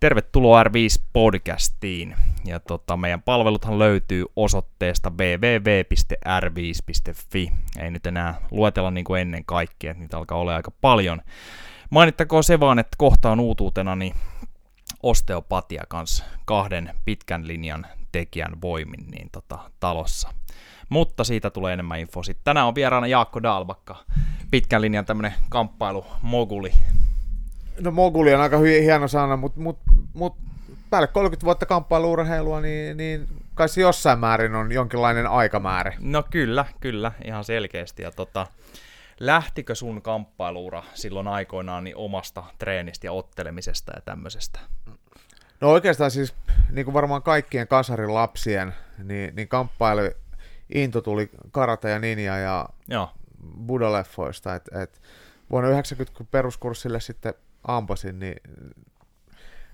Tervetuloa R5-podcastiin. Ja tota, meidän palveluthan löytyy osoitteesta www.r5.fi. Ei nyt enää luetella niin kuin ennen kaikkea, niitä alkaa olla aika paljon. Mainittakoon se vaan, että kohta on uutuutena niin osteopatia kanssa kahden pitkän linjan tekijän voimin niin tota, talossa. Mutta siitä tulee enemmän info sitten. Tänään on vieraana Jaakko Dalbakka, pitkän linjan tämmönen kamppailu moguli. No moguli on aika hieno sana, mutta mut, mut, päälle 30 vuotta kamppailuurheilua, niin, niin kai se jossain määrin on jonkinlainen aikamäärä. No kyllä, kyllä, ihan selkeästi. Ja tota, lähtikö sun kamppailuura silloin aikoinaan niin omasta treenistä ja ottelemisesta ja tämmöisestä? No oikeastaan siis, niin kuin varmaan kaikkien kasarin lapsien, niin, niin kamppailu into tuli karate ja ninja ja Joo. budaleffoista. Et, et vuonna 90, kun peruskurssille sitten ampasin, niin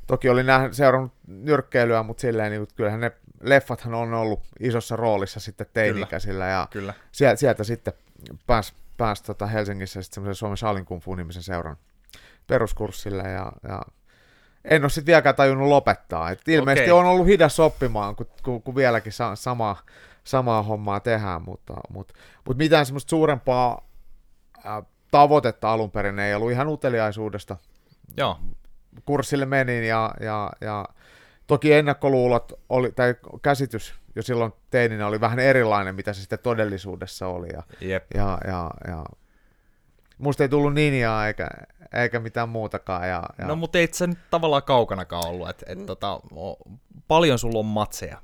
toki olin nähnyt, seurannut nyrkkeilyä, mutta silleen, niin kyllähän ne leffathan on ollut isossa roolissa sitten teinikäisillä. Ja Kyllä. Sieltä, sieltä sitten pääsi pääs tota Helsingissä sitten semmoisen Suomen Shalin Kung Fu nimisen seuran peruskurssille ja, ja en ole sitten vieläkään tajunnut lopettaa. Et ilmeisesti Okei. on ollut hidas oppimaan, kun, kun, kun vieläkin sa- sama, samaa hommaa tehdään, mutta, mutta, mutta mitään semmoista suurempaa ää, tavoitetta alun perin ei ollut ihan uteliaisuudesta. Joo, Kurssille menin ja, ja, ja toki ennakkoluulot oli, tai käsitys jo silloin teininä oli vähän erilainen, mitä se sitten todellisuudessa oli. Ja, jep. ja, ja, ja musta ei tullut ninjaa eikä, eikä mitään muutakaan. Ja, ja... No mutta ei se nyt tavallaan kaukanakaan ollut, että et, tota, o- paljon sulla on matseja.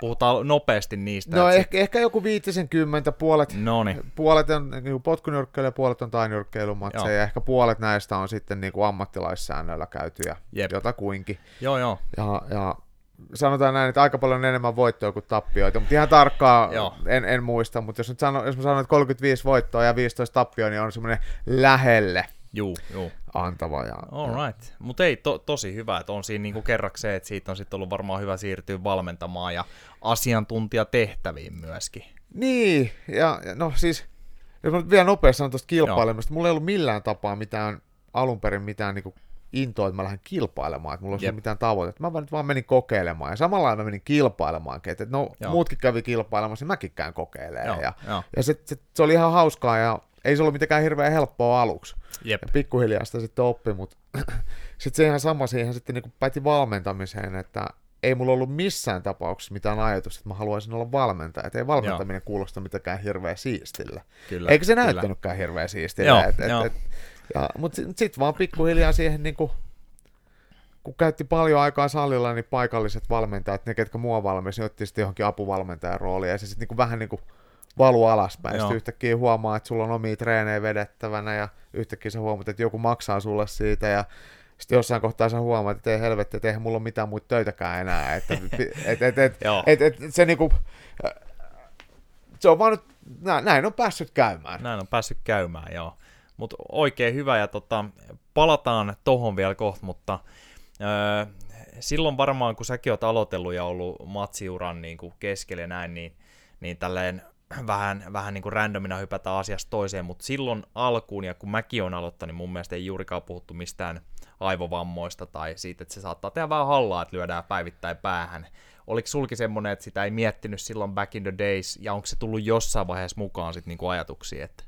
Puhutaan nopeasti niistä. no ehkä, ehkä joku viitisen kymmentä, puolet, sit- Noniin. puolet on niin potkunyrkkeily ja puolet on tainyrkkeilumatseja, Joo. ja ehkä puolet näistä on sitten niin kuin ammattilaissäännöillä käytyjä, Jep. jotakuinkin. Joo, joo. Ja, ja sanotaan näin, että aika paljon enemmän voittoja kuin tappioita, mutta ihan tarkkaan Joo. en, en, muista, mutta jos, nyt sano, jos mä sanon, että 35 voittoa ja 15 tappioa, niin on semmoinen lähelle Juu, juu. antava. Ja, All right. Mutta ei, to, tosi hyvä, että on siinä niinku kerrakseen, että siitä on sitten ollut varmaan hyvä siirtyä valmentamaan ja asiantuntijatehtäviin myöskin. Niin, ja ja no siis, jos mä vielä nopeasti sanon tuosta kilpailemasta, mulla ei ollut millään tapaa mitään alun perin mitään niin intoa, että mä lähden kilpailemaan, että mulla Jep. ollut mitään tavoitetta. Mä vaan nyt vaan menin kokeilemaan, ja samalla mä menin kilpailemaankin, että no Joo. muutkin kävi kilpailemassa, niin mäkin käyn kokeilemaan. Joo, ja joo. ja se, se, se, oli ihan hauskaa, ja ei se ollut mitenkään hirveän helppoa aluksi. Jep. Ja pikkuhiljaa sitä sitten oppi, mutta sitten se ihan sama siihen sitten niin päätti valmentamiseen, että ei mulla ollut missään tapauksessa mitään ajatusta, että mä haluaisin olla valmentaja. Että ei valmentaminen kuulosta mitenkään hirveän siistille. Kyllä. Eikä se kyllä. näyttänytkään hirveän siistille. Joo, et, et, joo. et, ja, mutta sitten sit vaan pikkuhiljaa siihen, niin kuin, kun käytti paljon aikaa salilla, niin paikalliset valmentajat, ne ketkä mua valmensi, niin otti sitten johonkin apuvalmentajan rooliin. Ja se sitten niin vähän niin kuin valu alaspäin. Joo. Sitten yhtäkkiä huomaa, että sulla on omia treenejä vedettävänä ja yhtäkkiä sä huomaat, että joku maksaa sulle siitä ja sitten jossain kohtaa sä huomaat, että ei helvetti, että eihän mulla ole mitään muita töitäkään enää. Että, et, et, et, Joo. et, et, se niinku, se on vaan nyt, nä- näin on päässyt käymään. Näin on päässyt käymään, joo. Mutta oikein hyvä, ja tota, palataan tohon vielä kohta, mutta öö, silloin varmaan, kun säkin oot aloitellut ja ollut matsiuran niin kuin keskellä ja näin, niin, niin tälleen vähän, vähän niin kuin randomina hypätään asiasta toiseen, mutta silloin alkuun, ja kun mäkin olen aloittanut, niin mun mielestä ei juurikaan puhuttu mistään aivovammoista tai siitä, että se saattaa tehdä vähän hallaa, että lyödään päivittäin päähän. Oliko sulki semmoinen, että sitä ei miettinyt silloin back in the days, ja onko se tullut jossain vaiheessa mukaan sitten niinku ajatuksia, että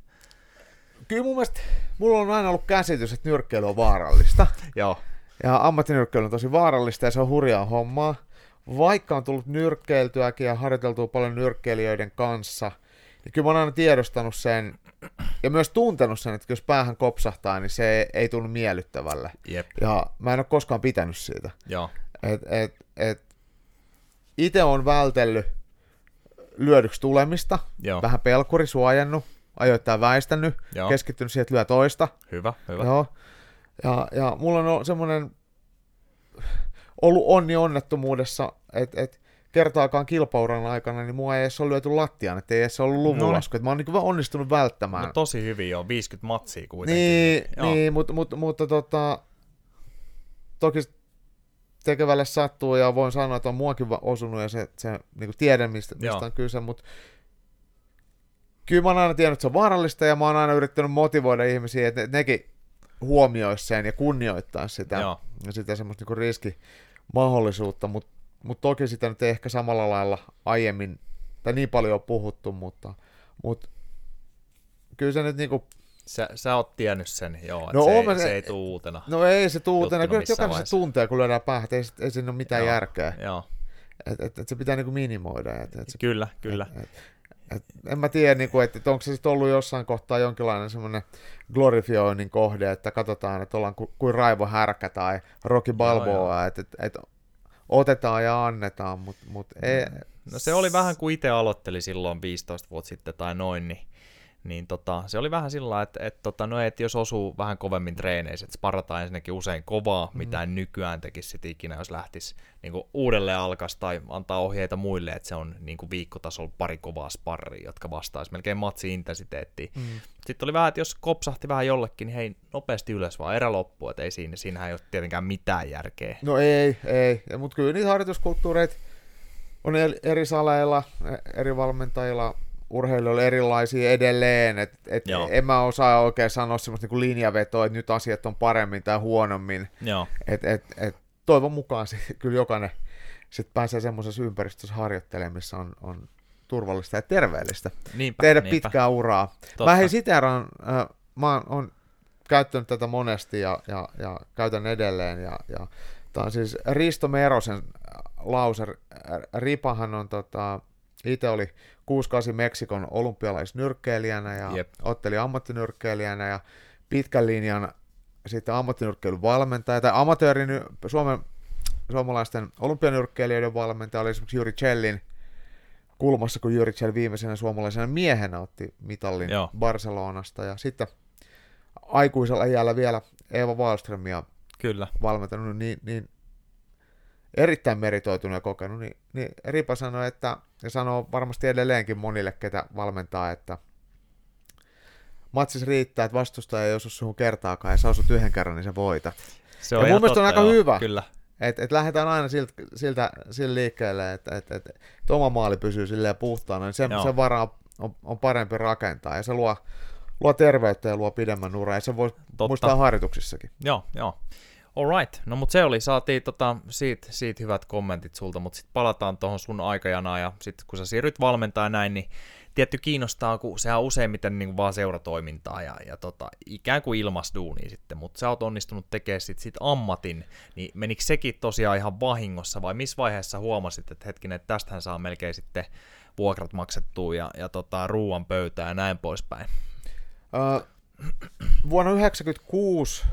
Kyllä mun mielestä, mulla on aina ollut käsitys, että nyrkkeily on vaarallista. joo, Ja ammattinyrkkeily on tosi vaarallista ja se on hurjaa hommaa. Vaikka on tullut nyrkkeiltyäkin ja harjoiteltua paljon nyrkkeilijöiden kanssa, niin kyllä mä oon aina tiedostanut sen ja myös tuntenut sen, että jos päähän kopsahtaa, niin se ei tunnu miellyttävälle. jep, Ja mä en ole koskaan pitänyt siitä. joo, Et, et, et, itse on vältellyt lyödyksi tulemista, joo, vähän pelkuri suojannut, ajoittain väistänyt, Joo. keskittynyt siihen, että lyö toista. hyvä, hyvä, Joo. Ja, ja mulla on semmoinen ollut onni onnettomuudessa, että et kertaakaan kilpauran aikana, niin mua ei edes ole lyöty lattiaan, että ei edes ollut luvunlasku. No. Mä oon niin onnistunut välttämään. no tosi hyvin joo, 50 matsia kuitenkin. niin, Joo. niin mutta, mutta, mutta tota, toki tekevälle sattuu ja voin sanoa, että on muakin osunut ja se, se niin tiedän, mistä, Joo. mistä on kyse, mutta kyllä mä oon aina tiennyt, että se on vaarallista ja mä oon aina yrittänyt motivoida ihmisiä, että ne, nekin huomioisi sen ja kunnioittaisi sitä, Joo. sitä semmoista niin riskimahdollisuutta, mutta mut toki sitä nyt ei ehkä samalla lailla aiemmin, tai niin paljon on puhuttu, mutta, mutta kyllä se nyt niinku, Sä, sä oot tiennyt sen, joo, No se, mä ei, se- se ei tuu uutena. no ei se tuutena, Juttuna kyllä jokainen se vaiheessa. tuntee, kun lyödään päähän, että ei, ei siinä ole mitään Joo. järkeä, Joo, että et, et se pitää niinku minimoida, et, et se kyllä, kyllä. Et, et, en mä tiedä, niin kuin, että, että onko se sitten ollut jossain kohtaa jonkinlainen semmoinen glorifioinnin kohde, että katsotaan, että ollaan ku, kuin Raivo Härkä tai Rocky Balboa, että et, et, otetaan ja annetaan, mutta mut ei, No se oli vähän kuin itse aloitteli silloin 15 vuotta sitten tai noin, niin, niin tota, se oli vähän sillä että, että, tota, no, että jos osuu vähän kovemmin treeneissä, että sparataan ensinnäkin usein kovaa, mm. mitä en nykyään tekisi sit ikinä, jos lähtisi niin kuin uudelleen alkas tai antaa ohjeita muille, että se on niin kuin viikkotasolla pari kovaa sparria, jotka vastaisi melkein matsi-intensiteettiin. Mm. Sitten oli vähän, että jos kopsahti vähän jollekin, niin hei, nopeasti ylös vaan erä loppu, että ei siinä, siinähän ei ole tietenkään mitään järkeä. No ei, ei, mutta kyllä niitä harjoituskulttuureita on eri- saleilla, eri valmentajilla, urheilijoilla erilaisia edelleen, että et Joo. en mä osaa oikein sanoa semmoista niinku linjavetoa, että nyt asiat on paremmin tai huonommin, Joo, Et, et, et, toivon mukaan se, kyllä jokainen sit pääsee semmoisessa ympäristössä harjoittelemaan, missä on, on turvallista ja terveellistä. niinpä, Tehdä niinpä. pitkää uraa. Totta. Mä hei siteraan, äh, mä oon, käyttänyt tätä monesti ja, ja, ja käytän edelleen. Ja, ja Tämä on siis Risto Merosen lause. Ripahan on tota, itse oli 68 Meksikon olympialaisnyrkkeilijänä ja Jep. otteli ammattinyrkkeilijänä ja pitkän linjan sitten ammattinyrkkeilyn valmentaja tai amatöörin Suomen, suomalaisten olympianyrkkeilijöiden valmentaja oli esimerkiksi Juri Cellin kulmassa, kun Juri Cell viimeisenä suomalaisena miehenä otti mitallin Joo. Barcelonasta ja sitten aikuisella iällä vielä Eeva Wallströmia Kyllä, valmentanut, niin, niin erittäin meritoitunut ja kokenut, niin, niin Ripa sanoi, että, ja sanoo varmasti edelleenkin monille, ketä valmentaa, että matsis riittää, että vastustaja ei osu suhun kertaakaan, ja sä osut yhden kerran, niin sä voitat. se Ja on mun ihan mielestä on aika joo, hyvä. Kyllä, Et, et lähdetään aina siltä, siltä, sillä liikkeelle, että et, et, et oma maali pysyy silleen puhtaana, niin sen, Joo. sen varaa on, on parempi rakentaa, ja se luo, luo terveyttä ja luo pidemmän uran, ja se voi Totta. muistaa harjoituksissakin. Joo, joo. Alright, no mutta se oli, saatiin tota, siitä, siitä hyvät kommentit sulta, mutta sitten palataan tuohon sun aikajanaan ja sitten kun sä siirryt valmentaa näin, niin tietty kiinnostaa, kun sehän on useimmiten niin vaan seuratoimintaa ja, ja tota, ikään kuin ilmasduunia sitten, mutta sä oot onnistunut tekemään sit, sit ammatin, niin menikö sekin tosiaan ihan vahingossa vai missä vaiheessa huomasit, että hetkinen, että tästähän saa melkein sitten vuokrat maksettua ja, ja tota, ruuan pöytään ja näin poispäin. Ö, vuonna 1996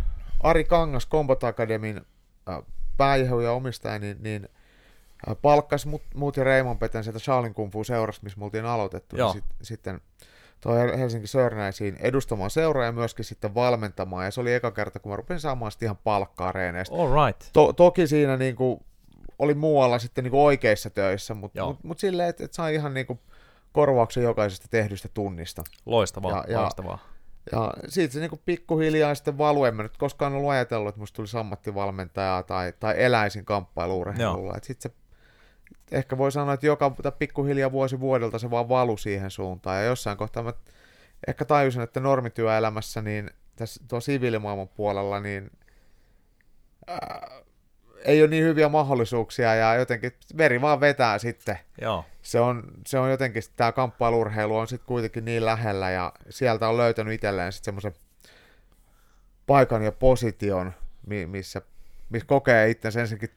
Ari Kangas Combat Academyn ö, pääjehu ja omistaja, niin, niin ö, palkkasi mut, mut ja Reimon Peten sieltä Charlin Kung Fu seurasta, missä me oltiin aloitettu, Joo. niin sit, sitten toi Helsinki Sörnäisiin edustamaan seuraa ja myöskin sitten valmentamaan, ja se oli eka kerta, kun mä rupesin saamaan sitten ihan palkkaa reeneistä. Alright, To, toki siinä niinku oli muualla sitten niinku oikeissa töissä, mutta mut, mut silleen, että et sai ihan niinku korvauksen jokaisesta tehdystä tunnista. loistavaa, Ja- ja- loistavaa. Ja siitä se niinku pikkuhiljaa sitten valuu. En mä nyt koskaan ollut ajatellut, että musta tulisi ammattivalmentaja tai, tai eläisin kamppailuurheilulla. Et sit se, ehkä voi sanoa, että joka pikkuhiljaa vuosi vuodelta se vaan valu siihen suuntaan. Ja jossain kohtaa mä ehkä tajusin, että normityöelämässä, niin tässä tuo siviilimaailman puolella, niin ei ole niin hyviä mahdollisuuksia ja jotenkin veri vaan vetää sitten Joo, se on, se on jotenkin, tämä kamppailurheilu on sitten kuitenkin niin lähellä ja sieltä on löytänyt itselleen sitten semmoisen paikan ja position, mi- missä, missä kokee itsensä ensinnäkin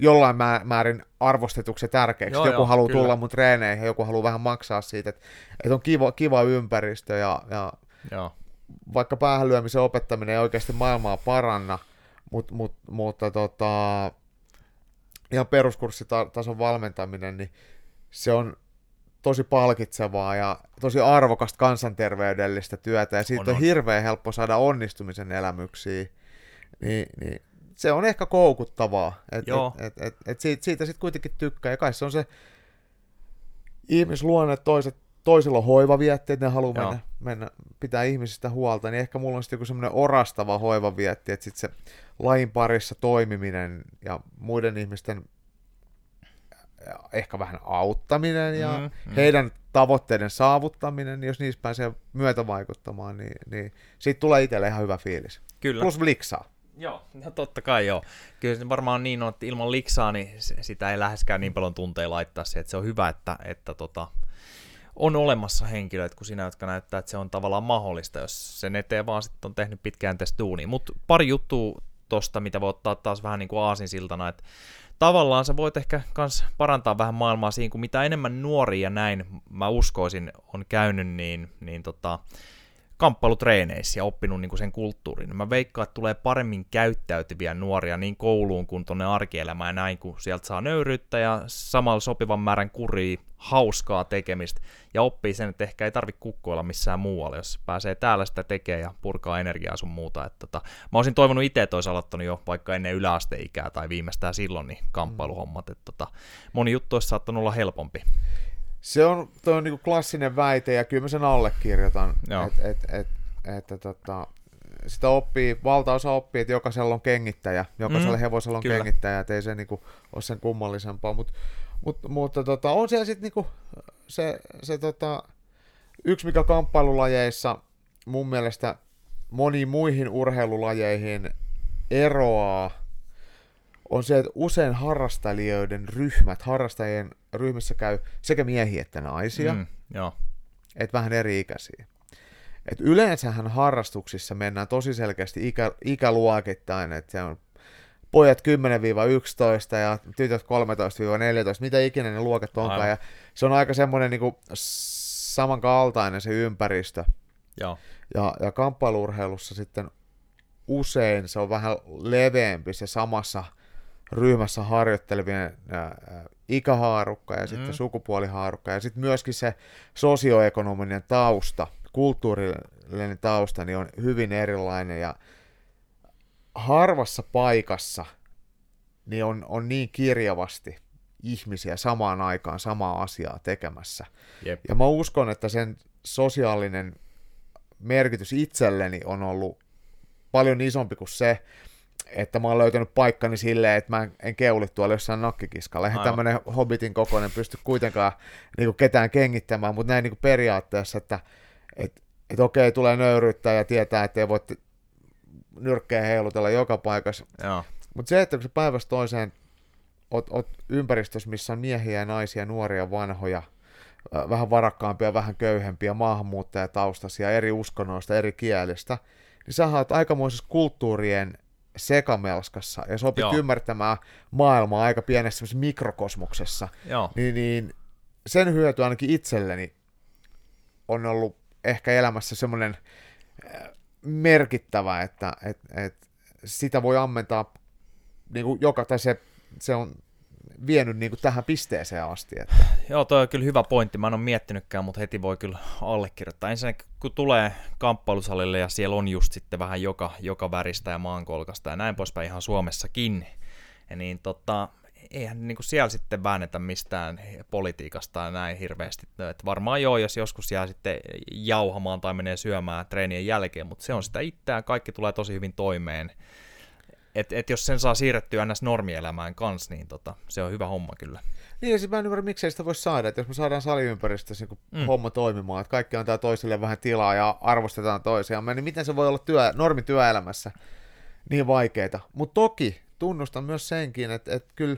jollain mä- määrin arvostetuksi ja tärkeäksi. Joo, joku joo, haluaa kyllä. tulla mun treeneihin ja joku haluaa vähän maksaa siitä, että, että on kiva, kiva ympäristö ja, ja joo, vaikka päähänlyömisen opettaminen ei oikeasti maailmaa paranna, mut, mut, mutta tota, ihan peruskurssitason valmentaminen, niin se on tosi palkitsevaa ja tosi arvokasta kansanterveydellistä työtä. Ja siitä On, on, hirveän helppo saada onnistumisen elämyksiä. Niin, niin. Se on ehkä koukuttavaa, että et, et, et, et siitä, siitä sitten kuitenkin tykkää. Ja kai se on se ihmisluonne, että toiset, toisilla on hoivavietti, että ne haluaa Joo. mennä, mennä, pitää ihmisistä huolta, niin ehkä mulla on sitten joku semmoinen orastava hoivavietti, että sitten se lajin parissa toimiminen ja muiden ihmisten ehkä vähän auttaminen ja Mm, mm. heidän tavoitteiden saavuttaminen, niin jos niissä pääsee myötä vaikuttamaan, niin, niin siitä tulee itselle ihan hyvä fiilis. Kyllä. Plus liksaa. Joo, no totta kai joo. Kyllä se varmaan niin on, että ilman liksaa niin se- sitä ei läheskään niin paljon tunteja laittaa siihen, että se on hyvä, että, että tota, on olemassa henkilöitä kuin sinä, jotka näyttää, että se on tavallaan mahdollista, jos sen eteen vaan sitten on tehnyt pitkään tästä duunia. Mutta pari juttua tosta, mitä voi ottaa taas vähän niin kuin aasinsiltana, että tavallaan sä voit ehkä kans parantaa vähän maailmaa siinä, kun mitä enemmän nuoria näin, mä uskoisin, on käynyt, niin, niin tota, kamppailutreeneissä ja oppinut niin kuin sen kulttuurin. Mä veikkaan, että tulee paremmin käyttäytyviä nuoria niin kouluun kuin tuonne arkielämään näin, kun sieltä saa nöyryyttä ja samalla sopivan määrän kuria, hauskaa tekemistä ja oppii sen, että ehkä ei tarvitse kukkoilla missään muualla, jos pääsee täällä sitä tekemään ja purkaa energiaa sun muuta. Että tota, mä olisin toivonut itse, että olisi aloittanut jo vaikka ennen yläasteikää tai viimeistään silloin niin kamppailuhommat. Että tota, moni juttu olisi saattanut olla helpompi. Se on, toi on niinku klassinen väite ja kyllä mä sen allekirjoitan, että et, et, että tota, sitä oppii, valtaosa oppii, että jokaisella on kengittäjä, jokaisella Mm, hevosella on kyllä. kengittäjä, että ei se niinku ole sen kummallisempaa, Mut, mut, mutta tota, on siellä sitten niinku se, se tota, yksi mikä kamppailulajeissa mun mielestä moniin muihin urheilulajeihin eroaa, on se, että usein harrastelijoiden ryhmät, harrastajien ryhmissä käy sekä miehiä että naisia, mm. Joo, että vähän eri ikäisiä. Et yleensähän harrastuksissa mennään tosi selkeästi ikä, ikäluokittain, että se on pojat 10-11 ja tytöt 13-14, mitä ikinä ne luokat onkaan. Aivan. Ja se on aika semmoinen niinku samankaltainen se ympäristö. joo, Ja, ja kamppailurheilussa sitten usein se on vähän leveämpi se samassa ryhmässä harjoittelevien ikähaarukka ja sitten Mm. sukupuolihaarukka ja sitten myöskin se sosioekonominen tausta, kulttuurillinen tausta niin on hyvin erilainen ja harvassa paikassa niin on, on niin kirjavasti ihmisiä samaan aikaan samaa asiaa tekemässä. jep. Ja mä uskon, että sen sosiaalinen merkitys itselleni on ollut paljon isompi kuin se, että mä oon löytänyt paikkani silleen, että mä en- keuli tuolla jossain nakkikiskalla. Eihän Aivan. tämmönen hobbitin kokoinen pysty kuitenkaan niinku ketään kengittämään, mutta näin niinku periaatteessa, että et, et okei, tulee nöyryyttää ja tietää, että ei voi nyrkkejä heilutella joka paikassa. Mutta se, että kun sä päivästä toiseen oot, oot ympäristössä, missä on miehiä ja naisia, nuoria, vanhoja, vähän varakkaampia, vähän köyhempiä, maahanmuuttajataustaisia, eri uskonnoista, eri kielistä, niin sä oot aikamoisessa kulttuurien sekamelskassa ja sä opit Joo. ymmärtämään maailmaa aika pienessä mikrokosmoksessa, Joo, niin, niin sen hyöty ainakin itselleni on ollut ehkä elämässä semmoinen äh, merkittävä, että et, et sitä voi ammentaa niin kuin joka, tai se, se on vienyt niin kuin tähän pisteeseen asti. Että, Joo, toi on kyllä hyvä pointti. Mä en ole miettinytkään, mutta heti voi kyllä allekirjoittaa. Ensinnäkin kun tulee kamppailusalille ja siellä on just sitten vähän joka, joka väristä ja maankolkasta ja näin poispäin ihan Suomessakin, ja niin tota, eihän niin kuin siellä sitten väännetä mistään politiikasta ja näin hirveästi. Et varmaan joo, jos joskus jää sitten jauhamaan tai menee syömään treenien jälkeen, mutta se on sitä itseään, kaikki tulee tosi hyvin toimeen. Et, et jos sen saa siirrettyä ns. normielämään kanssa, niin tota, se on hyvä homma kyllä. niin ja sit mä en ymmärrä, miksei sitä voi saada, että jos me saadaan saliympäristössä niin Mm. homma toimimaan, että kaikki antaa toisille vähän tilaa ja arvostetaan toisiamme, niin miten se voi olla työ, normi työelämässä niin vaikeita. Mutta toki tunnustan myös senkin, että, että kyllä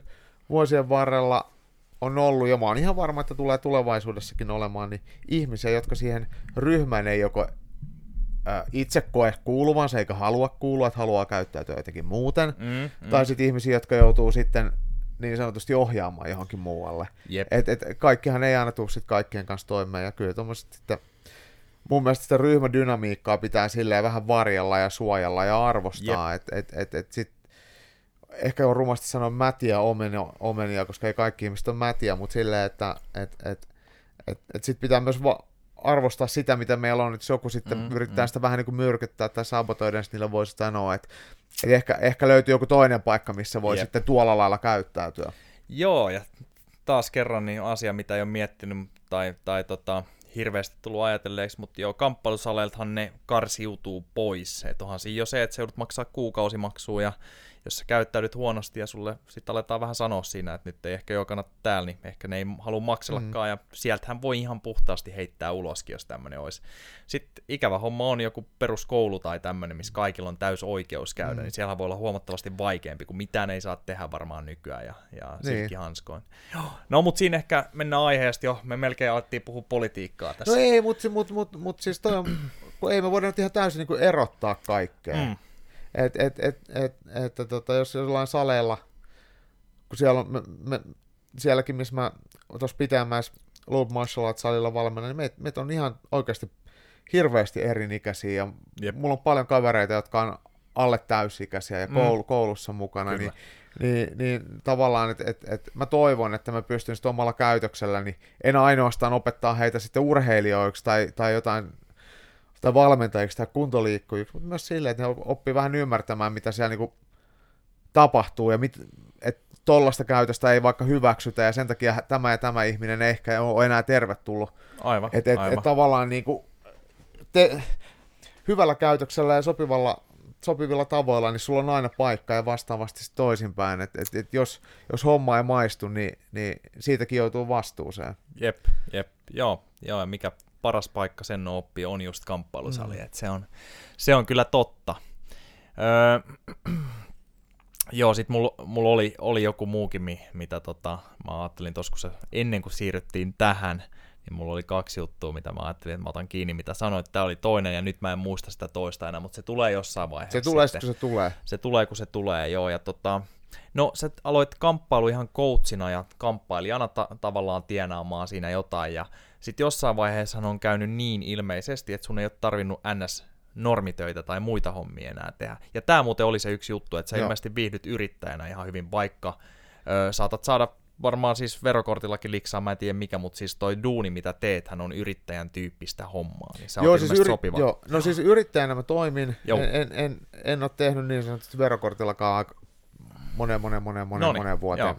vuosien varrella on ollut, ja mä oon ihan varma, että tulee tulevaisuudessakin olemaan, niin ihmisiä, jotka siihen ryhmään ei joko itse koe kuuluvansa eikä halua kuulua, että haluaa käyttäytyä jotenkin muuten, Mm, mm. tai sitten ihmisiä, jotka joutuu sitten niin sanotusti ohjaamaan johonkin muualle. Jep. Et, et, kaikkihan ei aina tule kaikkien kanssa toimeen, ja kyllä tuommoiset sitten, mun mielestä sitä ryhmädynamiikkaa pitää silleen vähän varjella ja suojella ja arvostaa, että et, et, et sit, ehkä on rumasti sanoa mätiä omenia, omenia, koska ei kaikki ihmiset on mätiä, mutta silleen, että et, et, et, et sit pitää myös va- arvostaa sitä, mitä meillä on, että joku sitten Mm, mm, yrittää mm. sitä vähän niin kuin myrkyttää tai sabotoida, niin niillä voisi sanoa, että, että ehkä, ehkä löytyy joku toinen paikka, missä voi Jep. sitten tuolla lailla käyttäytyä. Joo, ja taas kerran niin asia, mitä ei ole miettinyt tai, tai tota, hirveästi tullut ajatelleeksi, mutta joo, kamppailusaleiltahan ne karsiutuu pois. Et onhan siinä jo se, että se joudut maksaa kuukausimaksua ja jos sä käyttäydyt huonosti ja sulle sitten aletaan vähän sanoa siinä, että nyt ei ehkä jo kannata täällä, niin ehkä ne ei halua maksellakaan, mm. ja sieltähän voi ihan puhtaasti heittää uloskin, jos tämmöinen olisi. Sitten ikävä homma on joku peruskoulu tai tämmöinen, missä kaikilla on täys oikeus käydä, mm. niin siellä voi olla huomattavasti vaikeampi, kun mitään ei saa tehdä varmaan nykyään, ja, ja niin. hanskoin. No, mutta siinä ehkä mennään aiheesta jo, me melkein alettiin puhua politiikkaa tässä. No ei, mutta mut, mut, mut, siis toi on, ei me voida nyt ihan täysin niin erottaa kaikkea. Mm. Et, et, et, et, et, et, tota, jos jollain saleilla, kun siellä on, me, me, sielläkin, missä mä tuossa pitämässä Loop Martial Arts salilla valmennan, niin meitä meit on ihan oikeasti hirveästi erinikäisiä ja Jep. mulla on paljon kavereita, jotka on alle täysikäisiä ja mm. koulu, mm. koulussa mukana, niin, niin, niin tavallaan, että et, et mä toivon, että mä pystyn sitten omalla käytöksellä, niin en ainoastaan opettaa heitä sitten urheilijoiksi tai, tai jotain tai valmentajiksi tai kuntoliikkujiksi, mutta myös silleen, että ne oppii vähän ymmärtämään, mitä siellä niin tapahtuu ja mit, että tollasta käytöstä ei vaikka hyväksytä ja sen takia tämä ja tämä ihminen ei ehkä ole enää tervetullut. Aivan, et, et, aivan. Et tavallaan niin kuin te, hyvällä käytöksellä ja sopivalla, sopivilla tavoilla, niin sulla on aina paikka ja vastaavasti toisinpäin. Et, et, et jos, jos homma ei maistu, niin, niin siitäkin joutuu vastuuseen. Jep, jep, joo, joo, ja mikä paras paikka sen oppi on just kamppailusali, mm. se, on, se on kyllä totta. Öö, joo, sit mulla mul oli, oli joku muukin, mitä tota, mä ajattelin tuossa, kun se, ennen kuin siirryttiin tähän, niin mulla oli kaksi juttua, mitä mä ajattelin, että mä otan kiinni, mitä sanoit. Tämä oli toinen, ja nyt mä en muista sitä toista enää, mutta se tulee jossain vaiheessa. Se tulee, sitten. kun se tulee. Se tulee, kun se tulee, joo. Ja tota, no, sä aloit kamppailu ihan coachina ja kamppailijana ta- tavallaan tienaamaan siinä jotain, ja sitten jossain vaiheessa on käynyt niin ilmeisesti, että sun ei ole tarvinnut ns normitöitä tai muita hommia enää tehdä. Ja tämä muuten oli se yksi juttu, että sä Joo. ilmeisesti viihdyt yrittäjänä ihan hyvin, vaikka ö, saatat saada varmaan siis verokortillakin liksaa, mä en tiedä mikä, mutta siis toi duuni, mitä teet, hän on yrittäjän tyyppistä hommaa, niin se joo, siis yri- sopiva. Joo, no siis yrittäjänä mä toimin, en, en, en, en ole tehnyt niin sanotusti verokortillakaan monen, monen, monen, monen, Noniin, monen vuoteen joo.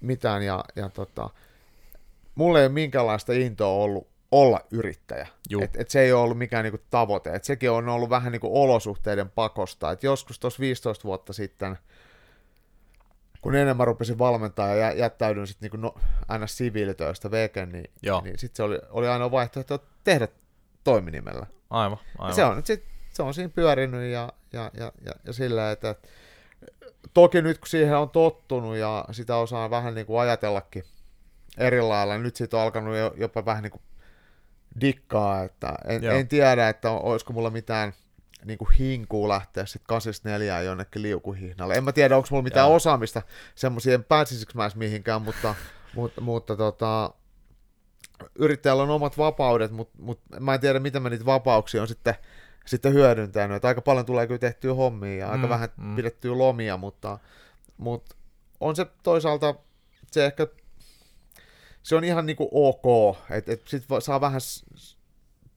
mitään, ja, ja tota, mulla ei ole minkäänlaista intoa ollut olla yrittäjä. Et, et se ei ole ollut mikään niinku tavoite. Et sekin on ollut vähän niinku olosuhteiden pakosta. Et joskus tuossa 15 vuotta sitten, kun enemmän rupesin valmentaa ja jättäydyin sitten niinku no, aina siviilitöistä veken, niin, niin sitten se oli, oli aina vaihtoehto tehdä toiminimellä. Aivan, aivan. se on, sit, se on siinä pyörinyt ja, ja, ja, ja, ja sillä, että, että toki nyt kun siihen on tottunut ja sitä osaa vähän niin kuin ajatellakin eri lailla. Nyt siitä on alkanut jo, jopa vähän niin kuin dikkaa, että en, en tiedä, että olisiko mulla mitään niin kuin hinkuu lähteä sitten 84 jonnekin liukuhihnalle. En mä tiedä, onko mulla mitään Joo. osaamista semmoisia, pääsisikö mä edes mihinkään, mutta, mutta, mutta tota, yrittäjällä on omat vapaudet, mutta, mutta mä en tiedä, miten mä niitä vapauksia on sitten, sitten hyödyntänyt. Että aika paljon tulee kyllä tehtyä hommia ja aika mm, vähän mm. pidettyä lomia, mutta, mutta on se toisaalta se ehkä se on ihan niinku ok, että et sit saa vähän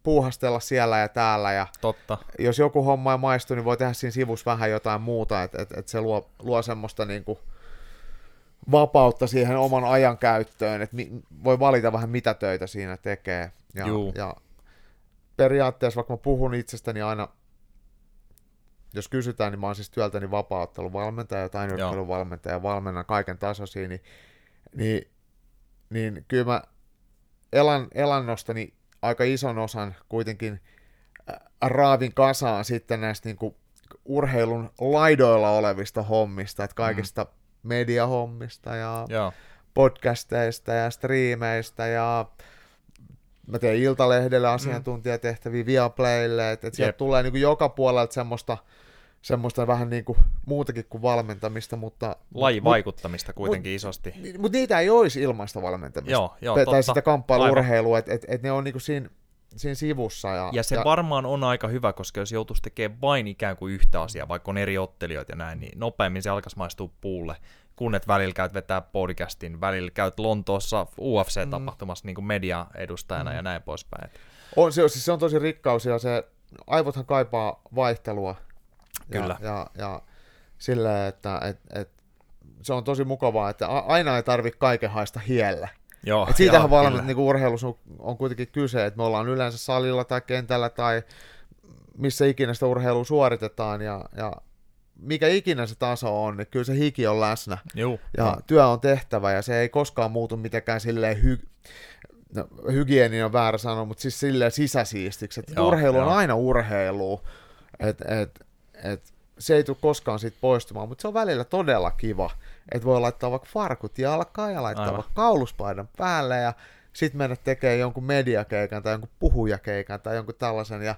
puuhastella siellä ja täällä, ja Totta. jos joku homma ei maistu, niin voi tehdä siinä sivussa vähän jotain muuta, että et, et se luo, luo semmoista niinku vapautta siihen oman ajan käyttöön, että voi valita vähän mitä töitä siinä tekee. Ja, ja periaatteessa, vaikka mä puhun itsestäni aina, jos kysytään, niin mä oon siis työltäni vapaa-otteluvalmentaja tai valmentaja, valmennan kaiken tasoisia, niin, niin niin kyllä mä elan, elannostani aika ison osan kuitenkin äh, raavin kasaan sitten näistä niin kuin urheilun laidoilla olevista hommista, että kaikista mm. mediahommista ja Joo. podcasteista ja striimeistä ja mä teen Iltalehdelle mm. asiantuntijatehtäviä Viaplaylle, että et sieltä tulee niin kuin joka puolelta semmoista semmoista vähän niin kuin muutakin kuin valmentamista, mutta... Lajivaikuttamista kuitenkin mut, isosti. Mutta niitä ei olisi ilmaista valmentamista. Joo, joo, tai, tai sitä kamppailurheilua, että et, et ne on niin kuin siinä, siinä sivussa. Ja, ja se ja... varmaan on aika hyvä, koska jos joutuisi tekemään vain ikään kuin yhtä asiaa, vaikka on eri ottelijoita ja näin, niin nopeammin se alkaisi maistua puulle, kun et välillä käyt vetää podcastin, välillä käyt Lontoossa UFC-tapahtumassa mm. niin kuin media-edustajana mm. ja näin poispäin. On, se, siis se on tosi rikkaus ja se aivothan kaipaa vaihtelua Kyllä. Ja, ja, ja silleen, että et, et, se on tosi mukavaa, että aina ei tarvitse kaiken haista hiellä. Joo, Et siitähän valmet, niin urheilussa on kuitenkin kyse, että me ollaan yleensä salilla tai kentällä tai missä ikinä sitä urheilua suoritetaan ja, ja mikä ikinä se taso on, niin kyllä se hiki on läsnä. Juu. Ja työ on tehtävä ja se ei koskaan muutu mitenkään silleen hy- no, hygieni on väärä sana, mutta siis silleen sisäsiistiksi. Et Joo, urheilu on joo. aina urheilu. Et, et, et, se ei tule koskaan siitä poistumaan, mutta se on välillä todella kiva, että voi laittaa vaikka farkut jalkaan ja laittaa Aivan. vaikka kauluspaidan päälle ja sitten mennä tekemään jonkun mediakeikan tai jonkun puhujakeikan tai jonkun tällaisen ja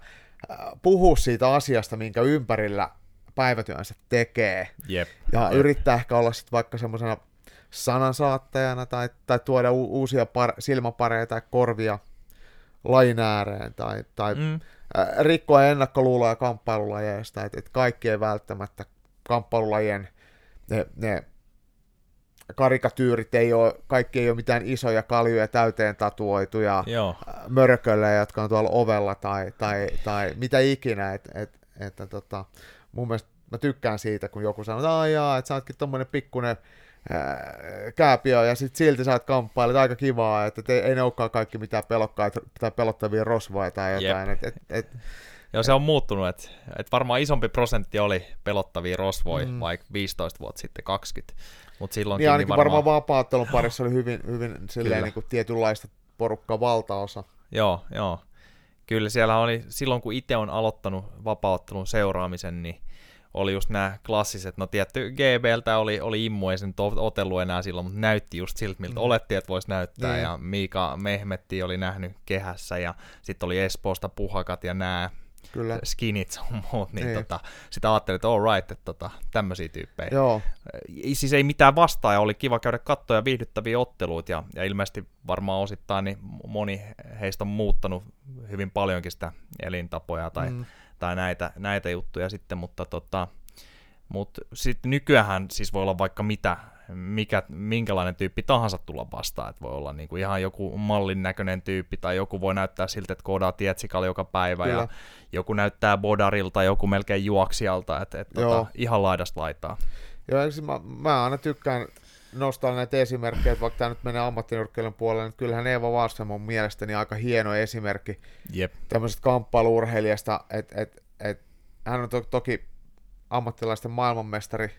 äh, puhua siitä asiasta, minkä ympärillä päivätyönsä tekee Jep. ja Jep. yrittää ehkä olla sitten vaikka semmoisena sanansaattajana tai, tai tuoda u- uusia par- silmäpareja tai korvia lain ääreen tai, tai mm. Äh, rikkoa ennakkoluuloja kamppailulajeista, että et kaikki ei välttämättä kamppailulajien ne, ne karikatyyrit ei ole, kaikki ei ole mitään isoja kaljuja täyteen tatuoituja Joo. äh, mörköllejä, jotka on tuolla ovella tai, tai, tai mitä ikinä, et, et, että tota, mun mielestä mä tykkään siitä, kun joku sanoo, että jaa, että sä ootkin tommonen pikkunen kääpiö ja sit silti sä oot kamppailet aika kivaa, että et ei, ne olekaan kaikki mitään pelokkaita tai pelottavia rosvoja tai Jep. jotain, että et, et, Joo, se on muuttunut, että et varmaan isompi prosentti oli pelottavia rosvoja, Mm. vaikka 15 vuotta sitten 20. Mutta silloinkin niin ainakin varmaan, varmaan vapaattelun parissa oli hyvin, hyvin silleen niin kuin tietynlaista porukkaa valtaosa. Joo, joo. Kyllä siellä oli, silloin kun itse on aloittanut vapauttelun seuraamisen, niin oli just nämä klassiset, no tietty GBltä oli, oli immu, ei sen nyt otellut enää silloin, mutta näytti just siltä, miltä Mm. olettiin, että voisi näyttää, Niin. ja Miika Mehmetti oli nähnyt kehässä, ja sitten oli Espoosta puhakat ja nämä Kyllä. skinit sun muut, niin, Niin. tota, sitä ajattelin, että all right, että tota, tämmöisiä tyyppejä. Joo, Ei- Siis ei mitään vastaa, ja oli kiva käydä kattoja viihdyttäviä otteluita, ja, ja ilmeisesti varmaan osittain niin moni heistä on muuttanut hyvin paljonkin sitä elintapoja tai, mm. Tai näitä, näitä juttuja sitten, mutta tota, mut sitten nykyään siis voi olla vaikka mitä, mikä, minkälainen tyyppi tahansa tulla vastaan, että voi olla niinku ihan joku mallin näköinen tyyppi, tai joku voi näyttää siltä, että koodaa tietsikalla joka päivä, Kyllä. ja joku näyttää bodarilta, joku melkein juoksijalta, että et, tota, ihan laidasta laitaa. Joo, mä, mä aina tykkään nostaa näitä esimerkkejä, että vaikka tämä nyt menee ammattinyrkkeilyn puolelle, niin kyllähän Eeva Wallström on mielestäni aika hieno esimerkki Jep. tämmöisestä kamppailuurheilijasta, että et, et, hän on to, toki ammattilaisten maailmanmestari,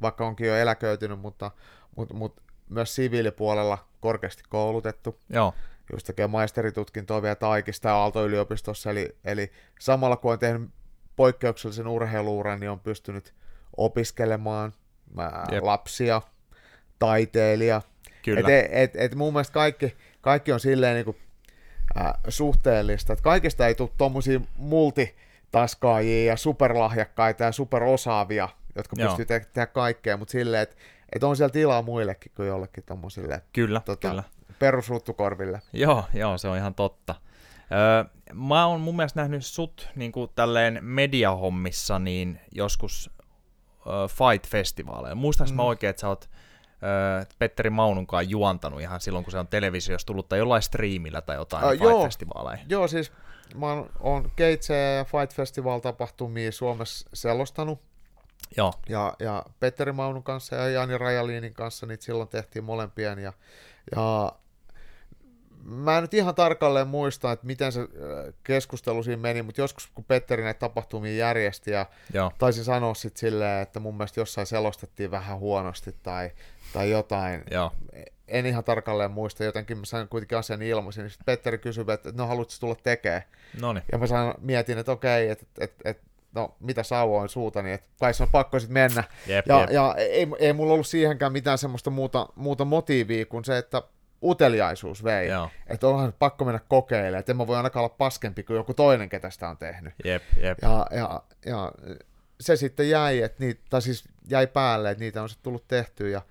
vaikka onkin jo eläköitynyt, mutta, mutta, mutta myös siviilipuolella korkeasti koulutettu, Joo, just tekee maisteritutkintoa vielä Taikista ja Aalto-yliopistossa, eli, eli samalla kun on tehnyt poikkeuksellisen urheiluuran, niin on pystynyt opiskelemaan ää, Jep. lapsia, taiteilija. kyllä. Et, et, et mun mielestä kaikki, kaikki on silleen niin kuin, ää, suhteellista, että kaikista ei tule tommosia multitaskaajia ja superlahjakkaita ja superosaavia, jotka Joo. pystyy te- tehdä kaikkea, mutta silleen, että et on siellä tilaa muillekin kuin jollekin tommosille Kyllä, tota, kyllä. perusruttukorville. Joo, joo, se on ihan totta. Öö, mä oon mun mielestä nähnyt sut niin kuin tälleen mediahommissa niin joskus öö, Fight-festivaaleilla. Muistaaks mm. mä oikein, että sä oot öö, Petteri Maununkaan juontanut ihan silloin, kun se on televisiossa tullut, tai jollain striimillä tai jotain Ää, uh, joo. Fight-festivaaleja. Joo, siis mä oon, oon Keitse ja Fight Festival-tapahtumia Suomessa selostanut, Joo, ja, ja Petteri Maunun kanssa ja Jani Rajaliinin kanssa niitä silloin tehtiin molempien, ja, ja mä en nyt ihan tarkalleen muista, että miten se äh, keskustelu siinä meni, mutta joskus kun Petteri näitä tapahtumia järjesti ja joo, taisin sanoa sitten silleen, että mun mielestä jossain selostettiin vähän huonosti tai, tai jotain, joo, en ihan tarkalleen muista, jotenkin mä sain kuitenkin asian ilmaisin, niin sitten Petteri kysyi, että no haluatko tulla tekemään? no niin, Ja mä sain, mietin, että okei, että et, et, no mitä sauvoin suutani, että kai se on pakko sitten mennä. jep, Ja, jep. ja ei, ei mulla ollut siihenkään mitään semmoista muuta, muuta motiivia kuin se, että uteliaisuus vei. Joo, Että onhan pakko mennä kokeilemaan, että en mä voi ainakaan olla paskempi kuin joku toinen, ketä sitä on tehnyt. jep, jep. Ja, ja, ja se sitten jäi, että niitä, tai siis jäi päälle, että niitä on sitten tullut tehtyä. Ja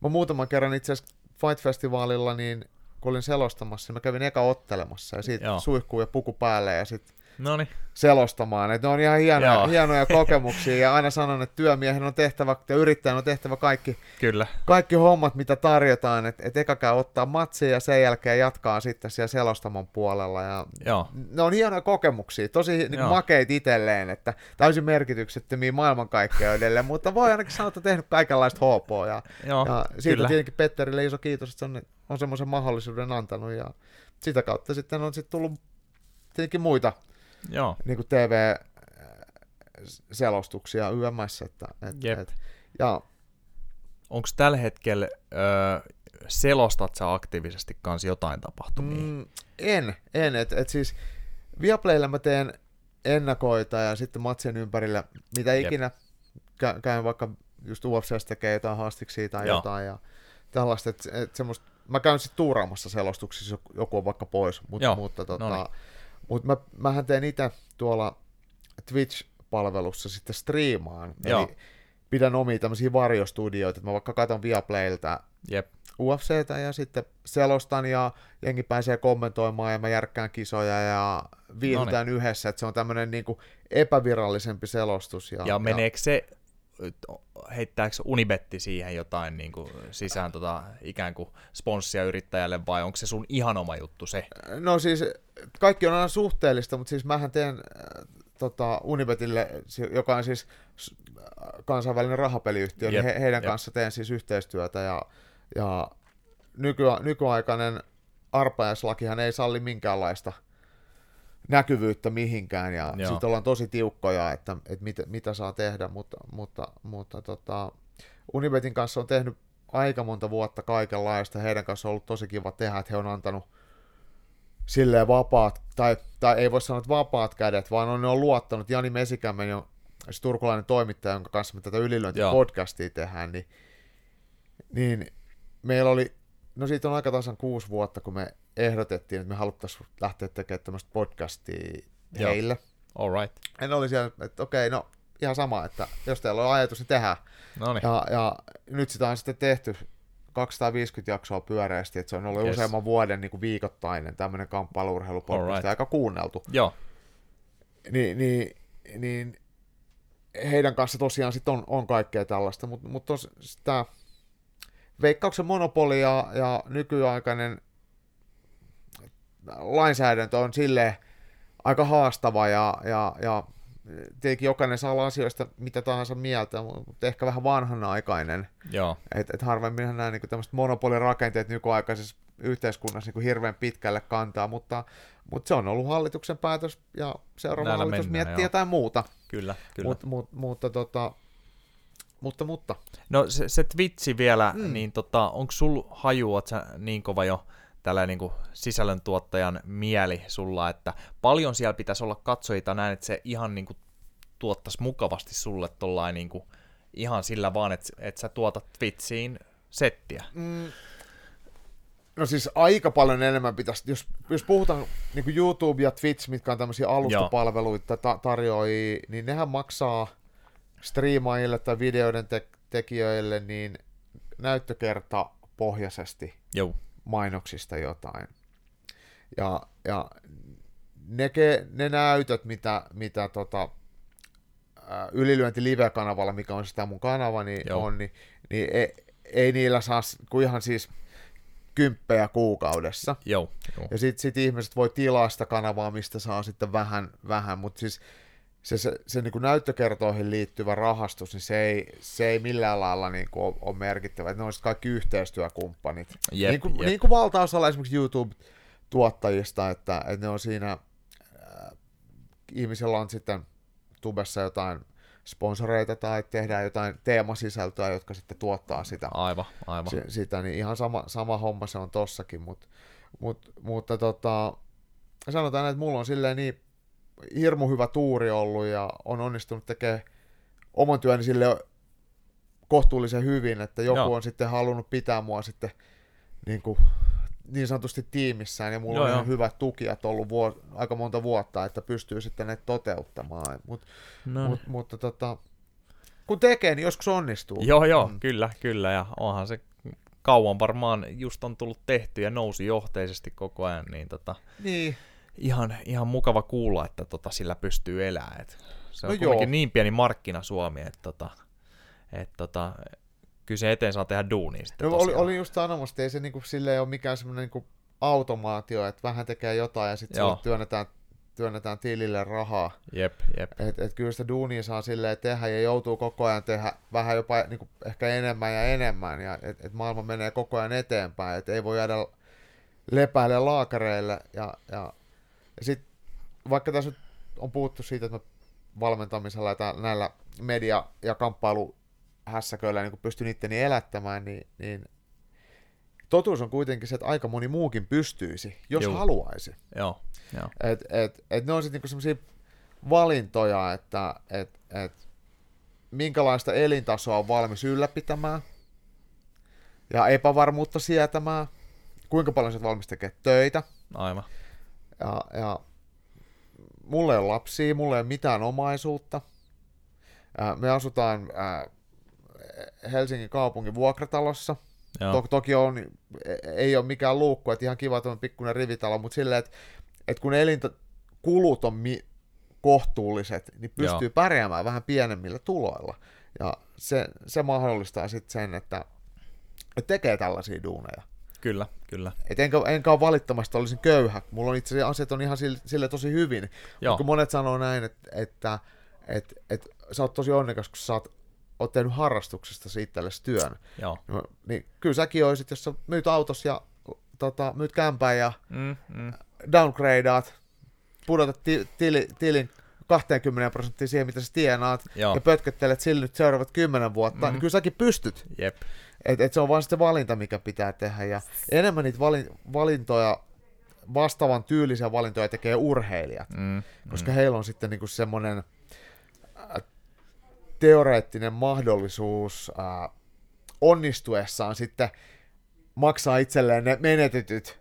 mä muutaman kerran itse asiassa Fight-festivaalilla, niin kun olin selostamassa, niin mä kävin eka ottelemassa ja siitä Joo. suihkuu ja puku päälle ja sitten No niin, selostamaan. Et ne on ihan hienoja, Joo. hienoja kokemuksia ja aina sanon, että työmiehen on tehtävä ja yrittäjän on tehtävä kaikki, kyllä, kaikki hommat, mitä tarjotaan. Että et eka käy ottaa matsia ja sen jälkeen jatkaa sitten siellä selostamon puolella. Ja joo, ne on hienoja kokemuksia, tosi niin makeit itselleen, että täysin merkityksettömiä maailmankaikkeudelle, mutta voi ainakin sanoa, että tehnyt kaikenlaista hoopoa. Ja, joo, ja siitä kyllä. tietenkin Petterille iso kiitos, että se on, on semmoisen mahdollisuuden antanut ja sitä kautta sitten on sitten tullut tietenkin muita joo, niin kuin TV, selostuksia YMS. Että, et, Jep. et, ja Onko tällä hetkellä, öö, selostat sä aktiivisesti kans jotain tapahtumia? mm, en, en. Et, et siis Viaplaylla mä teen ennakoita ja sitten matsien ympärillä, mitä Jep. ikinä kä- käyn vaikka just UFCs tekee jotain haastiksia tai Joo. jotain ja tällaista, että et semmoista, mä käyn sitten tuuraamassa selostuksissa, joku on vaikka pois, mut, Joo, mutta no tota, niin. Mut mä, mähän teen itse tuolla Twitch-palvelussa sitten striimaan, Joo. eli pidän omia tämmöisiä varjostudioita, että mä vaikka katson Viaplaylta Jep, UFCtä ja sitten selostan ja jengi pääsee kommentoimaan ja mä järkkään kisoja ja viihdytään yhdessä, että se on tämmöinen niinku epävirallisempi selostus. Ja, ja, ja meneekö se, heittääkö Unibetti siihen jotain niin kuin sisään tota, ikään kuin sponssia yrittäjälle vai onko se sun ihan oma juttu se? No siis kaikki on aina suhteellista, mutta siis mähän teen äh, tota, Unibetille, joka on siis äh, kansainvälinen rahapeliyhtiö, Jep, niin he, heidän jep. kanssa teen siis yhteistyötä ja, ja nyky, nykyaikainen arpajaislakihan ei salli minkäänlaista näkyvyyttä mihinkään ja sitten ollaan tosi tiukkoja, että, että mitä, mitä saa tehdä, mutta, mutta, mutta tota, Unibetin kanssa on tehnyt aika monta vuotta kaikenlaista, heidän kanssa on ollut tosi kiva tehdä, että he on antanut silleen vapaat, tai, tai ei voi sanoa, että vapaat kädet, vaan on, ne on luottanut. Jani Mesikämmen, jo, siis turkulainen toimittaja, jonka kanssa me tätä Joo. ylilyöntipodcastia tehdään, niin, niin meillä oli, no siitä on aika tasan kuusi vuotta, kun me ehdotettiin, että me haluttaisiin lähteä tekemään tämmöistä podcastia Joo. heille. All right. Ja ne oli siellä, että okei, no ihan sama, että jos teillä on ajatus, niin tehdään. No niin, Ja, ja nyt sitä on sitten tehty 250 jaksoa pyöreästi, että se on ollut Yes. useamman vuoden niin kuin viikoittainen tämmöinen kamppailuurheilupodcast, Alright. aika kuunneltu. joo, Ni, niin, niin heidän kanssa tosiaan sit on, on kaikkea tällaista, mutta mut tos, sitä veikkauksen monopoli ja, ja nykyaikainen lainsäädäntö on silleen aika haastava ja, ja, ja tietenkin jokainen saa olla asioista mitä tahansa mieltä, mutta ehkä vähän vanhanaikainen. joo, Et, et harvemminhan nämä niin tämmöiset monopolirakenteet nykyaikaisessa yhteiskunnassa niin hirveän pitkälle kantaa, mutta, mutta se on ollut hallituksen päätös ja seuraava Näillä hallitus mennään, miettii joo. jotain muuta. kyllä, kyllä. Mut, mut, mutta, tota, mutta, mutta, No se, se Twitchi vielä, mm. Niin tota, onko sul haju, sä niin kova jo tällainen niin sisällöntuottajan mieli sulla, että paljon siellä pitäisi olla katsojita näin, että se ihan niin kuin tuottaisi mukavasti sulle tollain niin kuin, ihan sillä vaan, että, että sä tuotat Twitchiin settiä. mm, no siis aika paljon enemmän pitäisi, jos, jos puhutaan niin kuin YouTube ja Twitch, mitkä on tämmöisiä alustapalveluita ta- tarjoajia, niin nehän maksaa striimaajille tai videoiden te- tekijöille niin näyttökerta pohjaisesti Joo, mainoksista jotain. Ja, ja ne, ke, ne näytöt, mitä, mitä tota, ää, ylilyönti live-kanavalla, mikä on sitä mun kanava, niin Joo. on, niin, niin ei, ei niillä saa kuin ihan siis kymppejä kuukaudessa. joo, joo. Ja sitten sit ihmiset voi tilaa sitä kanavaa, mistä saa sitten vähän, vähän mutta siis se, se, se niin kuin näyttökertoihin liittyvä rahastus, niin se ei, se ei millään lailla niin kuin ole, ole merkittävä. Ne on kaikki yhteistyökumppanit. Jep, niin, kuin, jep. niin kuin valtaosalla esimerkiksi YouTube-tuottajista, että, että ne on siinä, äh, ihmisellä on sitten tubessa jotain sponsoreita tai tehdään jotain teemasisältöä, jotka sitten tuottaa sitä Aivan, aivan. si- sitä, niin ihan sama, sama homma se on tossakin, mut, mut, mutta tota, sanotaan, että mulla on silleen niin hirmu hyvä tuuri ollut ja on onnistunut tekemään oman työni sille kohtuullisen hyvin, että joku Joo. on sitten halunnut pitää mua sitten niin, kuin, niin sanotusti tiimissään ja mulla Joo, on joo. ihan hyvät tukijat ollut vuo, aika monta vuotta, että pystyy sitten ne toteuttamaan, Mut, No, mut, mutta tota, kun tekee, niin joskus onnistuu. Joo, joo, Mm. kyllä, kyllä, ja onhan se kauan varmaan just on tullut tehty ja nousi johteisesti koko ajan, niin tota, Niin, ihan, ihan mukava kuulla, että tota, sillä pystyy elämään. Et se on No no kuitenkin joo. niin pieni markkina Suomi, että tota, et tota, kyllä se eteen saa tehdä duunia sitten No, oli, tosiaan. oli just sanomassa, että ei se niinku, sille ole mikään semmoinen niinku automaatio, että vähän tekee jotain ja sitten sille työnnetään, työnnetään tilille rahaa. Jep, jep. Et, et kyllä sitä duunia saa silleen tehdä ja joutuu koko ajan tehdä vähän jopa niinku, ehkä enemmän ja enemmän. Ja et, et maailma menee koko ajan eteenpäin, että ei voi jäädä lepäille laakareille. Ja, ja, ja sit, vaikka tässä nyt on puhuttu siitä, että mä valmentamisella ja näillä media- ja kamppailuhässäköillä niin pystyn itteni elättämään, niin, niin totuus on kuitenkin se, että aika moni muukin pystyisi, jos Juu. haluaisi. Joo, joo. Et, et, et ne on sitten niinku sellaisia valintoja, että et, et, minkälaista elintasoa on valmis ylläpitämään ja epävarmuutta sietämään, kuinka paljon sä valmis tekemään töitä. Aivan. Ja, ja mulla ei ole lapsia, mulla ei ole mitään omaisuutta. Me asutaan Helsingin kaupungin vuokratalossa. To- toki on, e- ei ole mikään luukku, että ihan kiva tuon pikkuinen rivitalo, mutta silleen, että, että kun elinkulut on mi- kohtuulliset, niin pystyy Joo. pärjäämään vähän pienemmillä tuloilla. Ja se, se mahdollistaa sitten sen, että, että tekee tällaisia duuneja. Kyllä, kyllä. Et enkä, enkä ole valittamasta, olisin köyhä. Mulla on itse asiassa asiat on ihan sille, sille tosi hyvin. Joo. Kun monet sanoo näin, että, että, että, että sä oot tosi onnekas, kun sä oot, oot tehnyt harrastuksesta itsellesi työn. Joo. No, niin kyllä säkin olisit, jos sä myyt autos ja tota, myyt kämpän ja Mm, mm. downgradeaat, pudotat ti- tili, tilin 20 prosenttia siihen, mitä sä tienaat, Joo. ja pötköttelet sillä nyt seuraavat 10 vuotta, mm. niin kyllä säkin pystyt. Jep. Et, et se on vaan sitten valinta, mikä pitää tehdä. Ja enemmän niitä valin, valintoja, vastaavan tyylisiä valintoja tekee urheilijat, Mm, koska heillä on sitten niinku semmoinen äh, teoreettinen mahdollisuus äh, onnistuessaan sitten maksaa itselleen ne menetetyt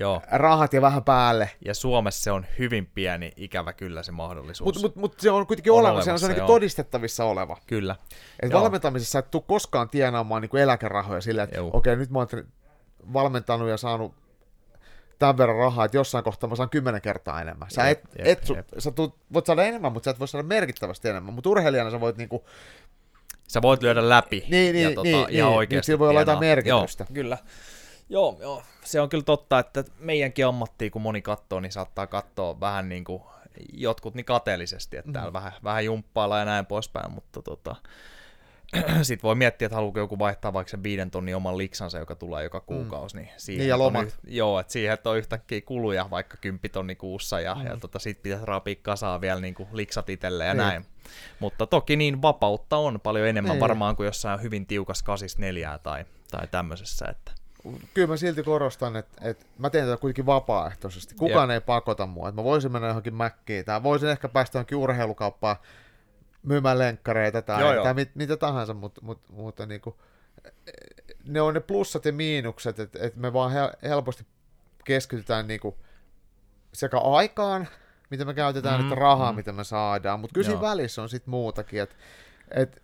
Joo. rahat ja vähän päälle. Ja Suomessa se on hyvin pieni, ikävä kyllä se mahdollisuus. Mutta mut, mut se on kuitenkin On olemassa, se on, olemassa, se on joo. todistettavissa oleva. Kyllä. Et Joo. valmentamisessa sä et tuu koskaan tienaamaan niinku eläkerahoja sillä, että okei, nyt mä oon valmentanut ja saanut tämän verran rahaa, että jossain kohtaa mä saan kymmenen kertaa enemmän. Sä, Jep, et, jep, et, su, jep. sä tuut, voit saada enemmän, mutta sä et voi saada merkittävästi enemmän. Mutta urheilijana sä voit niinku, Sä voit lyödä läpi. Niin, niin, ja tota, niin, ihan niin. oikeasti sillä voi olla jotain merkitystä. Joo, kyllä. Joo, joo, se on kyllä totta, että meidänkin ammattia, kun moni katsoo, niin saattaa katsoa vähän niin kuin jotkut niin kateellisesti, että Mm. täällä vähän, vähän jumppailla ja näin poispäin, mutta tota, sitten voi miettiä, että haluaako joku vaihtaa vaikka sen viiden tonnin oman liksansa, joka tulee joka kuukausi, niin siihen Niin, ja on lomat. joo, että siihen että on yhtäkkiä kuluja vaikka 10 tonni kuussa, ja, Mm. ja tota, sit pitäisi raapia kasaan vielä niin kuin liksat itselleen ja Niin. näin. Mutta toki niin vapautta on paljon enemmän Niin. varmaan kuin jossain hyvin tiukas kasis neljää tai, tai tämmöisessä, että kyllä mä silti korostan, että, että mä teen tätä kuitenkin vapaaehtoisesti. Kukaan ei pakota mua. Että mä voisin mennä johonkin mäkkiin tai voisin ehkä päästä johonkin urheilukauppaan myymään lenkkareita tai, Joo, joo. tai mit, mitä tahansa, mutta, mutta, mutta niin kuin, ne on ne plussat ja miinukset, että, että me vaan hel- helposti keskitytään niin kuin sekä aikaan, mitä me käytetään, Mm, että rahaa, mm. mitä me saadaan, mutta kyllä siinä välissä on sitten muutakin, että, että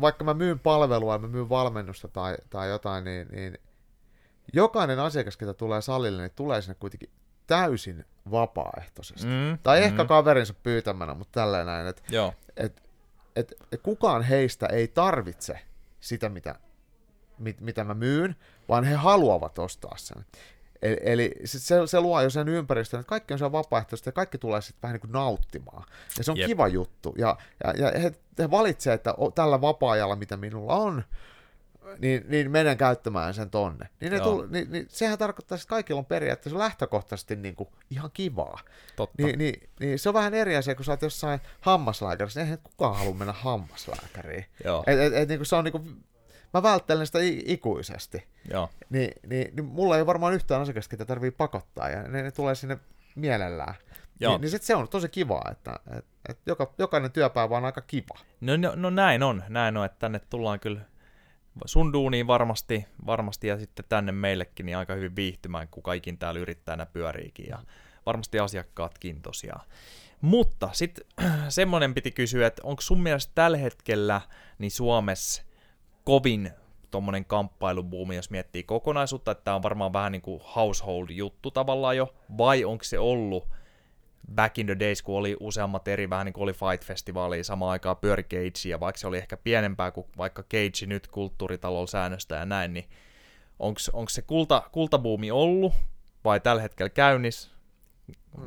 vaikka mä myyn palvelua mä myyn valmennusta tai, tai jotain, niin, niin jokainen asiakas, ketä tulee salille, niin tulee sinne kuitenkin täysin vapaaehtoisesti. Mm, tai mm. ehkä kaverinsa pyytämänä, mutta tälleen näin, että Joo, et, et, et kukaan heistä ei tarvitse sitä, mitä, mit, mitä mä myyn, vaan he haluavat ostaa sen. Eli, eli se, se, se luo jo sen ympäristön, että kaikki on siellä vapaaehtoista ja kaikki tulee sitten vähän niin kuin nauttimaan. Ja se on Jep. Kiva juttu. Ja, ja, ja he, he valitsevat, että tällä vapaa-ajalla, mitä minulla on, niin, niin menen käyttämään sen tonne. Niin, ne tull, niin, niin sehän tarkoittaa, että kaikilla on periaatteessa lähtökohtaisesti niin kuin ihan kivaa. totta. Niin, niin, niin, se on vähän eri asia, kun sä oot jossain hammaslääkärissä. Eihän kukaan halua mennä hammaslääkäriin. Joo, Et, et, et, niin kuin se on niin kuin, mä välttelen sitä ikuisesti. joo, Niin, niin, niin mulla ei varmaan yhtään asiakasta, ketä tarvii pakottaa, ja ne, ne tulee sinne mielellään. Joo. Niin, niin sit se on tosi kivaa, että et, et joka, jokainen työpäivä on aika kiva. No, no, no näin on, näin on, että tänne tullaan kyllä sun duuniin varmasti, varmasti ja sitten tänne meillekin niin aika hyvin viihtymään, kun kaikin täällä yrittäjänä pyöriikin ja varmasti asiakkaatkin tosiaan. Mutta sitten semmoinen piti kysyä, että onko sun mielestä tällä hetkellä niin Suomessa kovin tuommoinen kamppailubuumi, jos miettii kokonaisuutta, että tämä on varmaan vähän niin kuin household-juttu tavallaan jo, vai onko se ollut back in the days, kun oli useammat eri, vähän niin kuin oli Fight-festivaali, samaan aikaan pyöri Cage, ja vaikka se oli ehkä pienempää kuin vaikka Cage nyt kulttuuritalolla säännöstä ja näin, niin onko se kulta, kultabuumi ollut, vai tällä hetkellä käynnissä,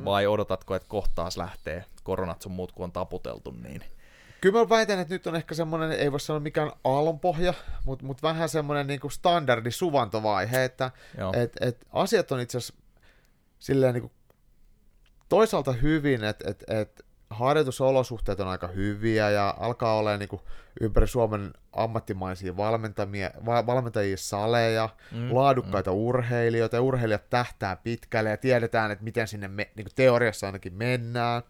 vai odotatko, että kohtaas lähtee? Koronat sun muut, kun on taputeltu, niin Kyllä mä väitän, että nyt on ehkä semmoinen, ei voi sanoa mikään aallonpohja, mutta mut vähän semmoinen niinku standardi suvantovaihe, että joo, et, et asiat on itse asiassa silleen niinku toisaalta hyvin, että et, et harjoitusolosuhteet on aika hyviä ja alkaa olla niin kuin ympäri Suomen ammattimaisia valmentamia, va, valmentajia saleja, mm, laadukkaita mm. urheilijoita ja urheilijat tähtää pitkälle ja tiedetään, että miten sinne me, niin kuin teoriassa ainakin mennään.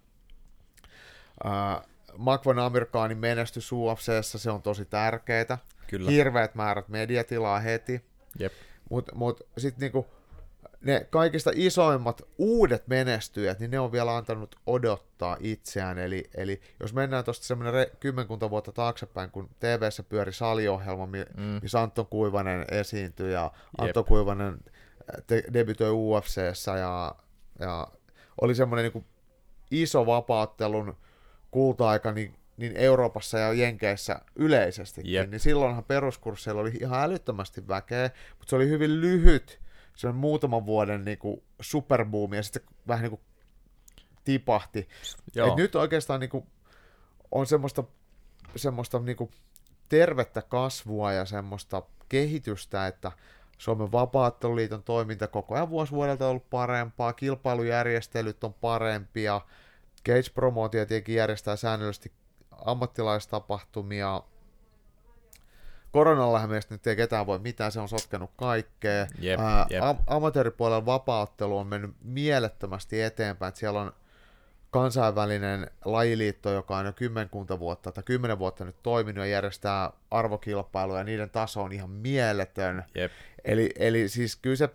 Uh, Makvan Amerikaanin menestys UFCssä, se on tosi tärkeää. Kyllä. Hirveät määrät mediatilaa heti. Mutta mut, mut sitten niinku, ne kaikista isoimmat uudet menestyjät, niin ne on vielä antanut odottaa itseään. Eli, eli jos mennään tuosta semmoinen kymmenkunta vuotta taaksepäin, kun TV-ssä pyöri saliohjelma, mm. missä Anton Kuivanen esiintyi ja Anto Jep. Kuivanen äh, te- debytoi UFCssä ja, ja oli semmoinen niin iso vapaattelun kulta-aika niin, niin Euroopassa ja Jenkeissä yleisesti, niin silloinhan peruskursseilla oli ihan älyttömästi väkeä, mutta se oli hyvin lyhyt, se on muutaman vuoden niin kuin superboomi ja sitten vähän niin kuin tipahti. Et nyt oikeastaan niin kuin on semmoista, semmoista niin kuin tervettä kasvua ja semmoista kehitystä, että Suomen vapaatteluliiton toiminta koko ajan vuosi vuodelta on ollut parempaa, kilpailujärjestelyt on parempia, Cage Promotion tietenkin järjestää säännöllisesti ammattilaistapahtumia. Koronallahan meistä nyt ei ketään voi mitään, se on sotkenut kaikkea. Jep, jep. Am- amatööripuolella vapauttelu on mennyt mielettömästi eteenpäin, että siellä on kansainvälinen lajiliitto, joka on jo kymmenkunta vuotta tai kymmenen vuotta nyt toiminut ja järjestää arvokilpailuja, ja niiden taso on ihan mieletön. Jep. Eli, eli siis kyllä se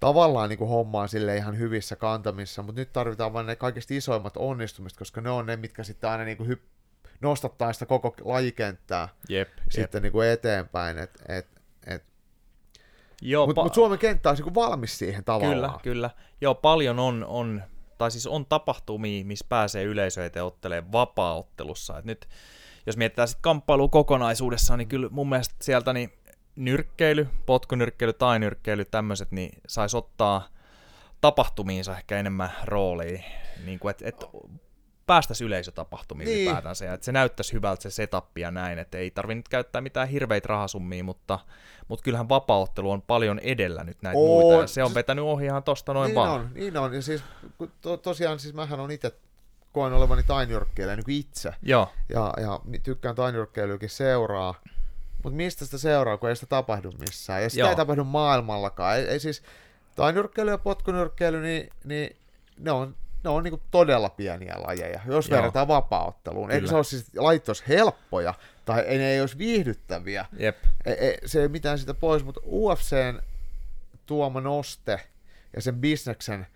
tavallaan niin kuin hommaa sille ihan hyvissä kantamissa, mutta nyt tarvitaan vain ne kaikista isoimmat onnistumiset, koska ne on ne, mitkä sitten aina niin kuin hyp- nostattaa sitä koko lajikenttää jep, sitten jep. Niin kuin eteenpäin. Et, et, et. Mutta pa- mut Suomen kenttä on niin valmis siihen tavallaan. Kyllä, kyllä. Joo, paljon on, on tai siis on tapahtumia, missä pääsee yleisö eteen ottelemaan vapaaottelussa. Et nyt, jos mietitään sitten kamppailua kokonaisuudessaan, niin kyllä mun mielestä sieltä niin nyrkkeily, potkunyrkkeily tai nyrkkeily, tämmöiset, niin saisi ottaa tapahtumiinsa ehkä enemmän roolia, niin kuin, että et päästäisiin yleisötapahtumiin niin. ylipäätänsä, ja että se näyttäisi hyvältä se setup ja näin, että ei tarvitse nyt käyttää mitään hirveitä rahasummia, mutta, mutta kyllähän vapauttelu on paljon edellä nyt näitä on. muita, ja se on vetänyt ohi ihan tosta noin niin vaan. On, niin on, ja siis to, tosiaan siis mähän on itse koen olevani tainyrkkeilijä niin itse, Joo. Ja, ja tykkään tainyrkkeilyäkin seuraa, mutta mistä sitä seuraa, kun ei sitä tapahdu missään? Ja sitä Joo. ei tapahdu maailmallakaan. Ei, ei siis, tai nyrkkeily ja potkunyrkkeily, niin, niin ne on, ne on niin todella pieniä lajeja, jos Joo. verrataan vapaaotteluun. Eikö se ole siis laitos helppoja, tai ei, ne ei olisi viihdyttäviä. Jep. E, e, se ei mitään sitä pois, mutta UFCn tuoma noste ja sen bisneksen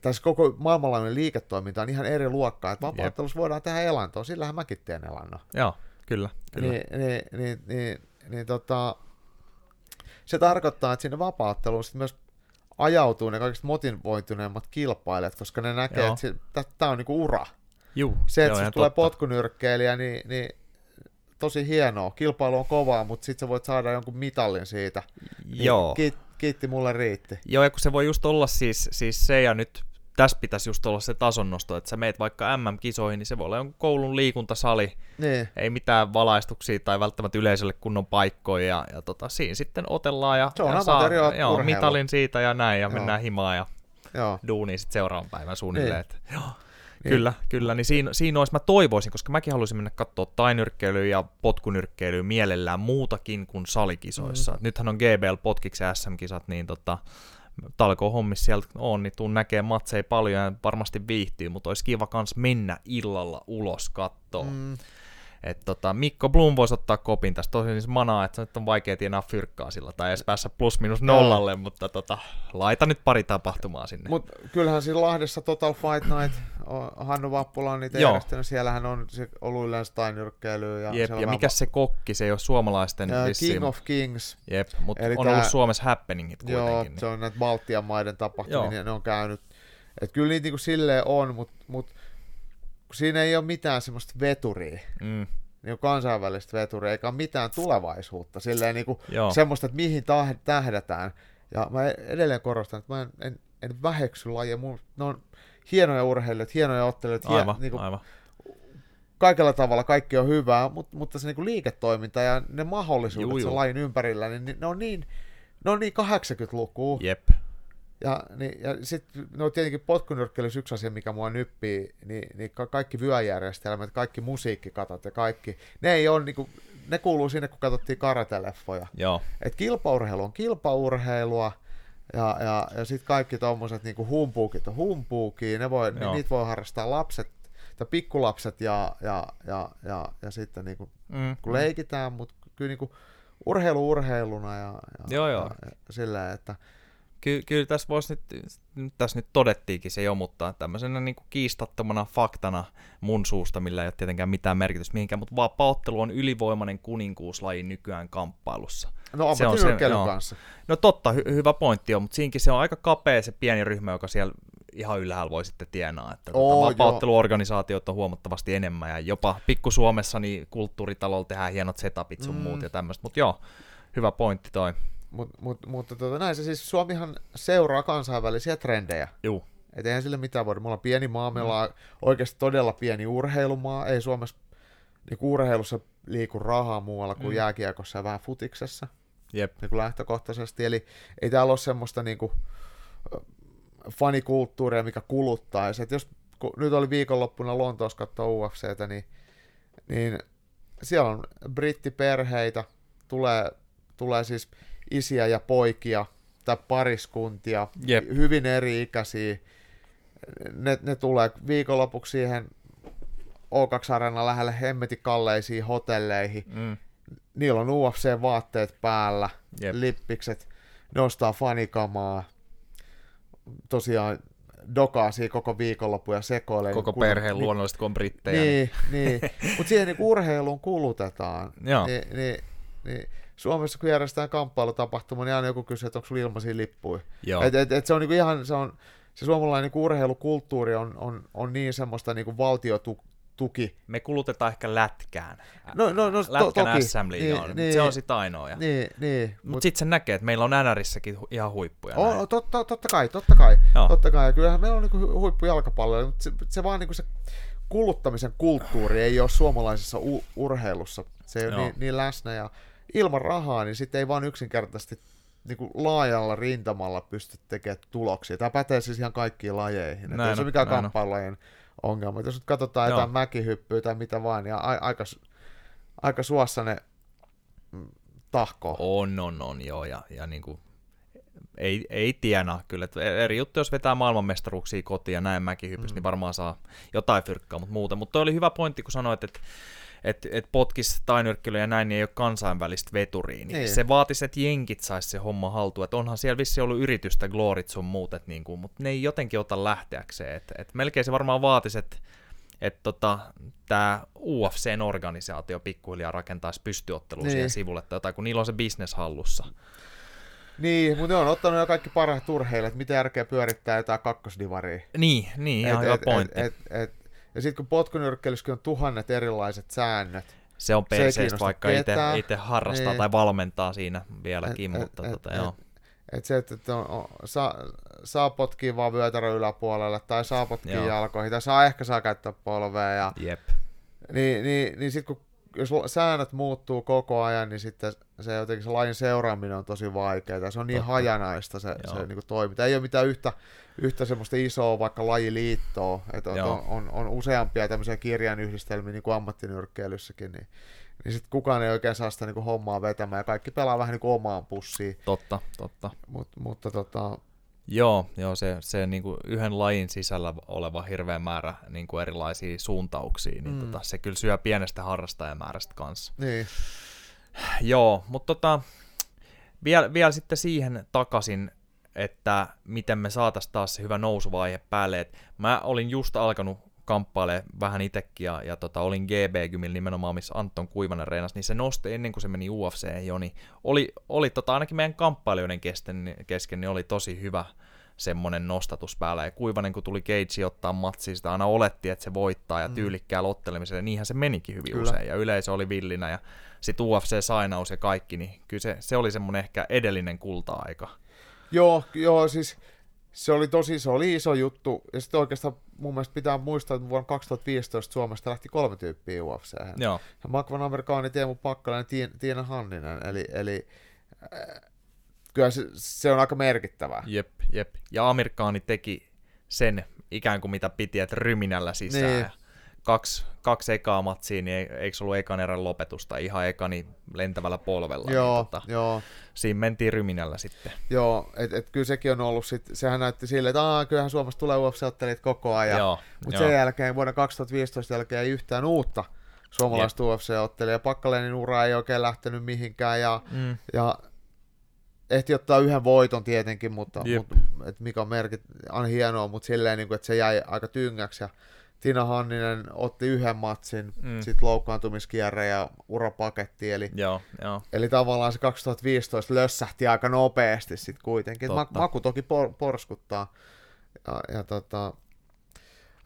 tässä koko maailmanlaajuinen liiketoiminta on ihan eri luokkaa, että vapauttelussa voidaan tehdä elantoa, sillähän mäkin teen elannon. Joo. Kyllä, kyllä. Niin, niin, niin, niin, niin tota, se tarkoittaa, että sinne vapaatteluun sitten myös ajautuu ne kaikista motivoituneemmat kilpailijat, koska ne näkee, Joo. että tämä on niinku ura. Juu, se, että se tulee potkunyrkkeilijä, niin, niin tosi hienoa. Kilpailu on kovaa, mutta sitten sä voit saada jonkun mitallin siitä. Niin Joo. Kiit, kiitti, mulle riitti. Joo, ja kun se voi just olla siis, siis se, ja nyt tässä pitäisi just olla se tasonnosto, että sä meet vaikka MM-kisoihin, niin se voi olla jonkun koulun liikuntasali, niin. ei mitään valaistuksia tai välttämättä yleisölle kunnon paikkoja, ja, ja tota, siinä sitten otellaan ja, se on ja saa joo, mitalin siitä ja näin, ja joo. mennään himaan ja joo. duuniin sitten seuraavan päivän suunnilleen. Niin. joo. Niin. Kyllä, kyllä. Niin siinä, siinä olisi, mä toivoisin, koska mäkin haluaisin mennä katsoa tainyrkkeilyä ja potkunyrkkeilyä mielellään muutakin kuin salikisoissa. Mm. Nythän on GBL potkiksi SM-kisat, niin tota, talkohommissa sieltä on, niin tuun näkee matseja paljon ja varmasti viihtyy, mutta olisi kiva kans mennä illalla ulos kattoon. Mm. Et tota, Mikko Blum voisi ottaa kopin tästä, tosi siis manaa, että nyt on vaikea tienaa fyrkkaa sillä, tai edes päässä plus minus nollalle, no. mutta tota, laita nyt pari tapahtumaa sinne. Mutta kyllähän siinä Lahdessa Total Fight Night, Hannu Vappula on niitä järjestänyt, siellähän on se ollut yleensä tainyrkkeilyä. Ja, Jep, ja mikä va- se kokki, se ei ole suomalaisten ja King of Kings. Jep, mutta on tää, ollut Suomessa happeningit kuitenkin. Joo, niin. se on näitä Baltian maiden tapahtumia, ne on käynyt. Et kyllä niitä niinku silleen on, mutta mut, siinä ei ole mitään semmoista veturia. Mm niin kansainvälistä veturia, eikä ole mitään tulevaisuutta, silleen niin kuin semmoista, että mihin tähdätään. Ja mä edelleen korostan, että mä en, en, en väheksy lajia, mun, ne on hienoja urheilijoita, hienoja ottelijoita, aivan, hie, niin kuin, aivan. kaikella tavalla kaikki on hyvää, mutta, mutta se niin kuin liiketoiminta ja ne mahdollisuudet sen lajin ympärillä, niin ne on niin, ne on niin 80-lukua. Jep. Ja, niin, ja sitten no tietenkin potkunyrkkeilys yksi asia, mikä mua nyppii, niin, niin ka- kaikki vyöjärjestelmät, kaikki musiikkikatot ja kaikki, ne ei ole niinku, ne kuuluu sinne, kun katsottiin karateleffoja. Joo. Et kilpaurheilu on kilpaurheilua, ja, ja, ja sitten kaikki tuommoiset niinku humpuukit on humpuukia, ne voi, Joo. niitä voi harrastaa lapset, tai pikkulapset ja, ja, ja, ja, ja sitten niinku, Mm. kun leikitään, mutta kyllä niinku urheilu urheiluna ja, ja, Joo, joo. ja, ja silleen, että Ky- kyllä tässä voisi nyt, tässä nyt todettiinkin se jo, mutta tämmöisenä niin kuin kiistattomana faktana mun suusta, millä ei ole tietenkään mitään merkitystä mihinkään, mutta vapaaottelu on ylivoimainen kuninkuuslaji nykyään kamppailussa. no Se on se, joo. kanssa. No totta, hy- hyvä pointti on, mutta siinkin se on aika kapea se pieni ryhmä, joka siellä ihan ylhäällä voi sitten tienaa. Että Oo, tota, vapaaotteluorganisaatiot on huomattavasti enemmän ja jopa pikku Suomessa niin kulttuuritalolla tehdään hienot setupit sun Mm. muut ja tämmöistä. Mutta joo, hyvä pointti toi. Mut, mut, mutta tota, näin se siis Suomihan seuraa kansainvälisiä trendejä. Juu, Et eihän sille mitään voida. Me ollaan pieni maa, me ollaan oikeasti todella pieni urheilumaa. Ei Suomessa niin urheilussa liiku rahaa muualla kuin Mm. mm. jääkiekossa ja vähän futiksessa jep. niin kuin lähtökohtaisesti. Eli ei täällä ole semmoista niin kuin, ö, fanikulttuuria, mikä kuluttaisi. Et jos kun nyt oli viikonloppuna Lontoossa katsoa UFCtä, niin, niin siellä on brittiperheitä, tulee, tulee siis isiä ja poikia tai pariskuntia, Jep. hyvin eri-ikäisiä. Ne, ne tulee viikonlopuksi siihen O2-areenan lähelle hemmetin kalleisiin hotelleihin. Mm. Niillä on UFC-vaatteet päällä, Jep. lippikset, ne ostaa fanikamaa. Tosiaan dokaasii koko viikonloppu ja sekoilee. Koko kun- perheen niin- luonnollisesti, kun on brittejä. Niin, niin. mutta siihen niin urheiluun kulutetaan. Joo. Niin, niin, niin. Suomessa kun järjestetään kamppailutapahtuma, niin aina joku kysyy, että onko sulla ilmaisia lippuja. Joo. Et, et, et se on niinku ihan, se, on, se suomalainen niinku urheilukulttuuri on, on, on niin semmoista niinku valtiotuki. Me kulutetaan ehkä lätkään. No, no, no to, toki. SM on, niin, se on sitten ainoa. Ja... Niin, niin. Mutta Mut, sitten se näkee, että meillä on NRissäkin ihan huippuja. näin. oh, totta, totta kai, totta kai. Joo. Totta kai. Ja kyllähän meillä on niinku hu- huippujalkapalloja, mutta se, se vaan niinku se kuluttamisen kulttuuri ei ole suomalaisessa u- urheilussa. Se ei ole Joo. niin, niin läsnä ja ilman rahaa, niin sitten ei vaan yksinkertaisesti niin kuin laajalla rintamalla pysty tekemään tuloksia. Tämä pätee siis ihan kaikkiin lajeihin. Näin ei se on, mikään kamppailulajien ongelma. Jos nyt katsotaan Joo. jotain mäkihyppyä tai mitä vaan, niin a- aika, aika suossa ne mm, tahkoo. On, on, on, joo. Ja, ja niin kuin, ei, ei tienaa kyllä. Et eri juttu, jos vetää maailmanmestaruuksia kotiin ja näin mäkihypys, mm. niin varmaan saa jotain fyrkkaa, mutta muuten. Mutta oli hyvä pointti, kun sanoit, että et, et potkis tainyrkkely ja näin, niin ei ole kansainvälistä veturia. Niin Niin. Se vaatisi, että jenkit saisi se homma haltuun. Et onhan siellä vissi ollut yritystä, Glorit sun muut, et niinku, mutta ne ei jotenkin ota lähteäkseen. Et, et melkein se varmaan vaatisi, että että tota, tämä UFCn organisaatio pikkuhiljaa rakentaisi pystyottelua Niin. siihen sivulle tai jotain, kun niillä on se business hallussa. Niin, mutta ne on ottanut jo kaikki parhaat urheilijat, mitä järkeä pyörittää jotain kakkosdivaria. Niin, niin ihan Et- hyvä et- pointti. et- et- et- ja sitten kun potkunyrkkeilyssäkin on tuhannet erilaiset säännöt, se on kiinnosta vaikka itse, harrastaa Niin. tai valmentaa siinä vieläkin, Et- mutta et- tota, et- joo. että se, että että on, on, saa, saa potkia vaan vyötärön yläpuolelle, tai saa potkia Joo. jalkoihin, tai saa ehkä saa käyttää polvea, ja, Jep. niin, niin, niin sitten kun jos säännöt muuttuu koko ajan, niin sitten se jotenkin se lajin seuraaminen on tosi vaikeaa. Se on niin Totta. hajanaista se, Joo. se niin toiminta. Ei ole mitään yhtä, yhtä semmoista isoa vaikka lajiliittoa, että on, on, on, on, useampia tämmöisiä kirjainyhdistelmiä niin kuin ammattinyrkkeilyssäkin, niin, niin sitten kukaan ei oikein saa sitä niin kuin hommaa vetämään ja kaikki pelaa vähän niin kuin omaan pussiin. Totta, totta. Mut, mutta tota, Joo, joo se, se niin kuin yhden lajin sisällä oleva hirveä määrä niin kuin erilaisia suuntauksia, niin Mm. tota, se kyllä syö pienestä harrastajamäärästä kanssa. niin, Joo, mutta tota, vielä, vielä sitten siihen takaisin, että miten me saataisiin taas se hyvä nousuvaihe päälle. Et mä olin just alkanut kamppailemaan vähän itsekin ja, ja tota, olin GB-gymillä nimenomaan, missä Anton Kuivanen reenasi, niin se nosti ennen kuin se meni UFC jo, niin oli, oli tota, ainakin meidän kamppailijoiden kesken, kesken niin oli tosi hyvä semmonen nostatus päällä. Ja Kuivanen, kun tuli Cage ottaa matsia, sitä aina oletti, että se voittaa ja Mm. tyylikkäällä ottelemisella. Niinhän se menikin hyvin Kyllä. usein ja yleisö oli villinä ja sitten UFC-sainaus ja kaikki, niin kyllä se, se oli semmonen ehkä edellinen kulta-aika. Joo, joo, siis se oli tosi se oli iso juttu. Ja sitten oikeastaan mun mielestä pitää muistaa, että vuonna 2015 Suomesta lähti kolme tyyppiä UFC. Joo, Makvan Amerikaani, Teemu Pakkalainen ja Tien- Tiina Hanninen. Eli, eli äh, kyllä se, se on aika merkittävää. Jep, jep. Ja amerikkaani teki sen ikään kuin mitä piti, että ryminällä sisään. Niin. Kaksi, kaksi ekaa matsia, niin ei- eikö se ollut ekan erän lopetusta, ihan ekani lentävällä polvella. Joo, Niin, tota, joo, siinä mentiin ryminällä sitten. joo, että et kyllä sekin on ollut sit, sehän näytti silleen, että Aa, kyllähän Suomesta tulee UFC-ottelijat koko ajan, mutta sen jälkeen vuonna 2015 jälkeen ei yhtään uutta suomalaista UFC-ottelijaa, Pakkalenin ura ei oikein lähtenyt mihinkään, ja, Mm, ja ehti ottaa yhden voiton tietenkin, mutta, Jep. mutta et mikä on merkit, on hienoa, mutta silleen, niin kuin, että se jäi aika tyngäksi, ja Tina Hanninen otti yhden matsin, Mm. sitten loukkaantumiskierre ja urapaketti, eli joo, joo. Eli tavallaan se 2015 lössähti aika nopeasti sitten kuitenkin. Ma- maku toki por- porskuttaa. Ja, ja tota,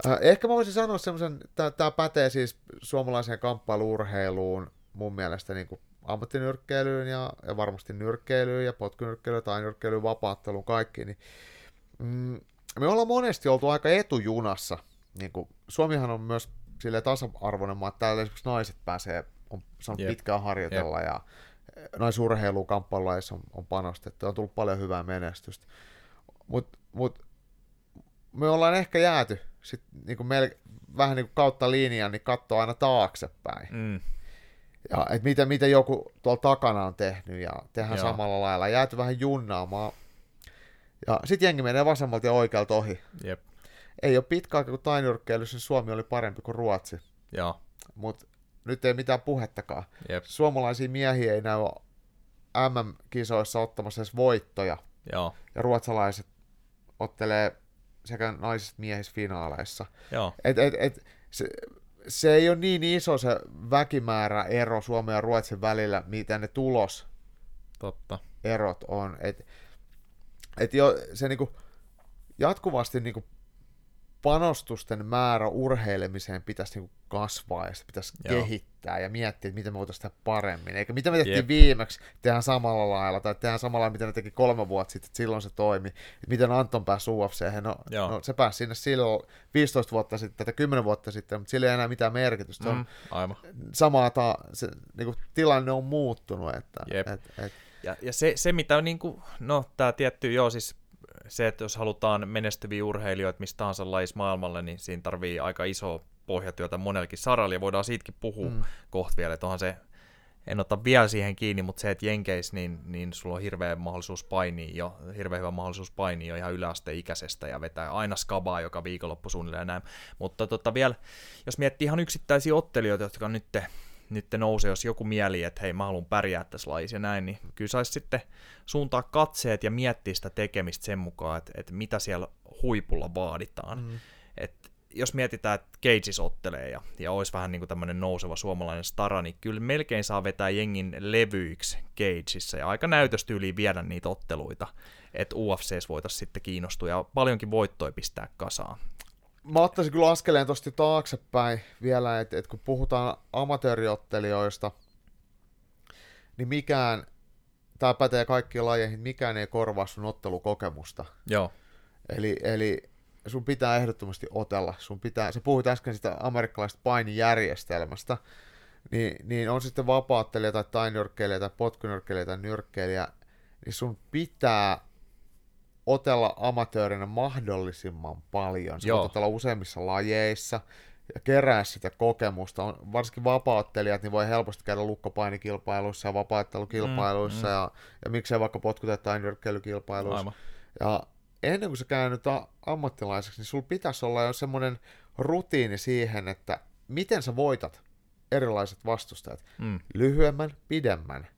äh, ehkä mä voisin sanoa semmoisen, tämä pätee siis suomalaiseen kamppailuurheiluun mun mielestä niin kuin ammattinyrkkeilyyn ja, ja varmasti nyrkkeilyyn ja potkunyrkkeilyyn tai nyrkkeilyyn, vapaatteluun, kaikki, niin mm, me ollaan monesti oltu aika etujunassa. Niin kuin, Suomihan on myös sille tasa-arvoinen maa, että täällä esimerkiksi naiset pääsee, on saanut Jep. pitkään harjoitella ja naisurheiluun kamppailulaissa on, on panostettu, on tullut paljon hyvää menestystä. Mutta mut, me ollaan ehkä jääty sit niinku mel- vähän niinku kautta linjan, niin katsoa aina taaksepäin. Mm, Ja et mitä, mitä joku tuolla takana on tehnyt ja tehdään Joo. samalla lailla. Jääty vähän junnaamaan. Ja sitten jengi menee vasemmalta ja oikealta ohi. jep, Ei ole pitkä aika, kun tainyrkkeilyssä Suomi oli parempi kuin Ruotsi. joo, Mutta nyt ei mitään puhettakaan. jep, Suomalaisia miehiä ei näy MM-kisoissa ottamassa edes voittoja. joo, Ja ruotsalaiset ottelee sekä naisista miehissä finaaleissa. joo, Et, et, et, se, se ei ole niin iso se väkimäärä ero Suomen ja Ruotsin välillä, mitä ne tuloserot totta. on. Et, et jo, se niinku, jatkuvasti niinku panostusten määrä urheilemiseen pitäisi niinku kasvaa ja sitä pitäisi Joo. kehittää ja miettiä, että miten me voitaisiin tehdä paremmin. Eikä mitä me tehtiin Jep. viimeksi, tehdään samalla lailla tai tehdään samalla lailla, mitä ne teki kolme vuotta sitten, että silloin se toimi. Et miten Anton pääsi UFC, no, Joo. no, se pääsi sinne silloin 15 vuotta sitten tai 10 vuotta sitten, mutta sillä ei enää mitään merkitystä. Se on Mm, aivan. samaa, ta, se, niinku, tilanne on muuttunut. Että, Jep. et, et, Ja, ja se, se, mitä on niin kuin, no tämä tietty, joo siis se, että jos halutaan menestyviä urheilijoita mistä tahansa lajissa maailmalle, niin siinä tarvii aika iso pohjatyötä monellakin saralla, ja voidaan siitäkin puhua mm. Kohta vielä, että onhan se, en ota vielä siihen kiinni, mutta se, että Jenkeis, niin, niin sulla on hirveä mahdollisuus painia jo, hirveän hyvä mahdollisuus painia jo ihan yläasteikäisestä ja vetää aina skabaa joka viikonloppu suunnilleen ja näin. Mutta tota vielä, jos miettii ihan yksittäisiä ottelijoita, jotka nyt, nyt nousee, jos joku mieli, että hei mä haluan pärjää tässä lajissa ja näin, niin kyllä saisi sitten suuntaa katseet ja miettiä sitä tekemistä sen mukaan, että, että mitä siellä huipulla vaaditaan. Mm. Et jos mietitään, että Cages ottelee ja, ja olisi vähän niin kuin tämmöinen nouseva suomalainen stara, niin kyllä melkein saa vetää jengin levyiksi Cageissa ja aika näytöstyyliin viedä niitä otteluita, että UFCs voitaisiin sitten kiinnostua ja paljonkin voittoja pistää kasaan. Mä ottaisin kyllä askeleen tosta jo taaksepäin vielä, että et kun puhutaan amatööriottelijoista, niin mikään, tämä pätee kaikkiin lajeihin, mikään ei korvaa sun ottelukokemusta. Joo, Eli, eli sun pitää ehdottomasti otella. Sun pitää, sä puhuit äsken sitä amerikkalaisesta painijärjestelmästä, niin, niin on sitten vapaattelija tai tainyrkkeilijä tai potkunyrkkeilijä tai nyrkkeilijä, niin sun pitää otella amatöörinä mahdollisimman paljon. Sä Joo. otella useimmissa lajeissa ja kerää sitä kokemusta. On, varsinkin vapaattelijat niin voi helposti käydä lukkopainikilpailuissa ja vapaattelukilpailuissa Mm, mm. ja, ja miksei vaikka potku- tai tainyrkkeilykilpailuissa. aivan. Ja ennen kuin sä käännyt a- ammattilaiseksi, niin sulla pitäisi olla jo semmoinen rutiini siihen, että miten sä voitat erilaiset vastustajat. Mm, Lyhyemmän, pidemmän,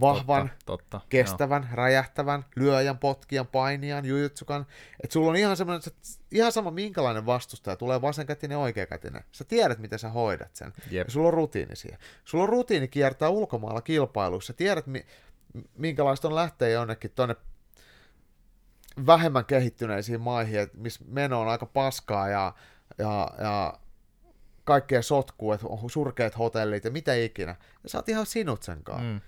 vahvan, totta, totta. kestävän, räjähtävän, lyöjän, potkijan, painijan, jujutsukan. Että sulla on ihan semmoinen, että ihan sama minkälainen vastustaja, tulee vasenkätinen, oikeakätinen. Sä tiedät, miten sä hoidat sen. Joo. Jep. Ja sulla on rutiini siihen. Sulla on rutiini kiertää ulkomailla kilpailuissa. Sä tiedät, mi- minkälaista on lähteä jonnekin tonne vähemmän kehittyneisiin maihin, missä meno on aika paskaa ja, ja, ja kaikkea sotkuu, että on surkeat hotellit ja mitä ikinä. Ja sä oot ihan sinut sen kanssa. Mm,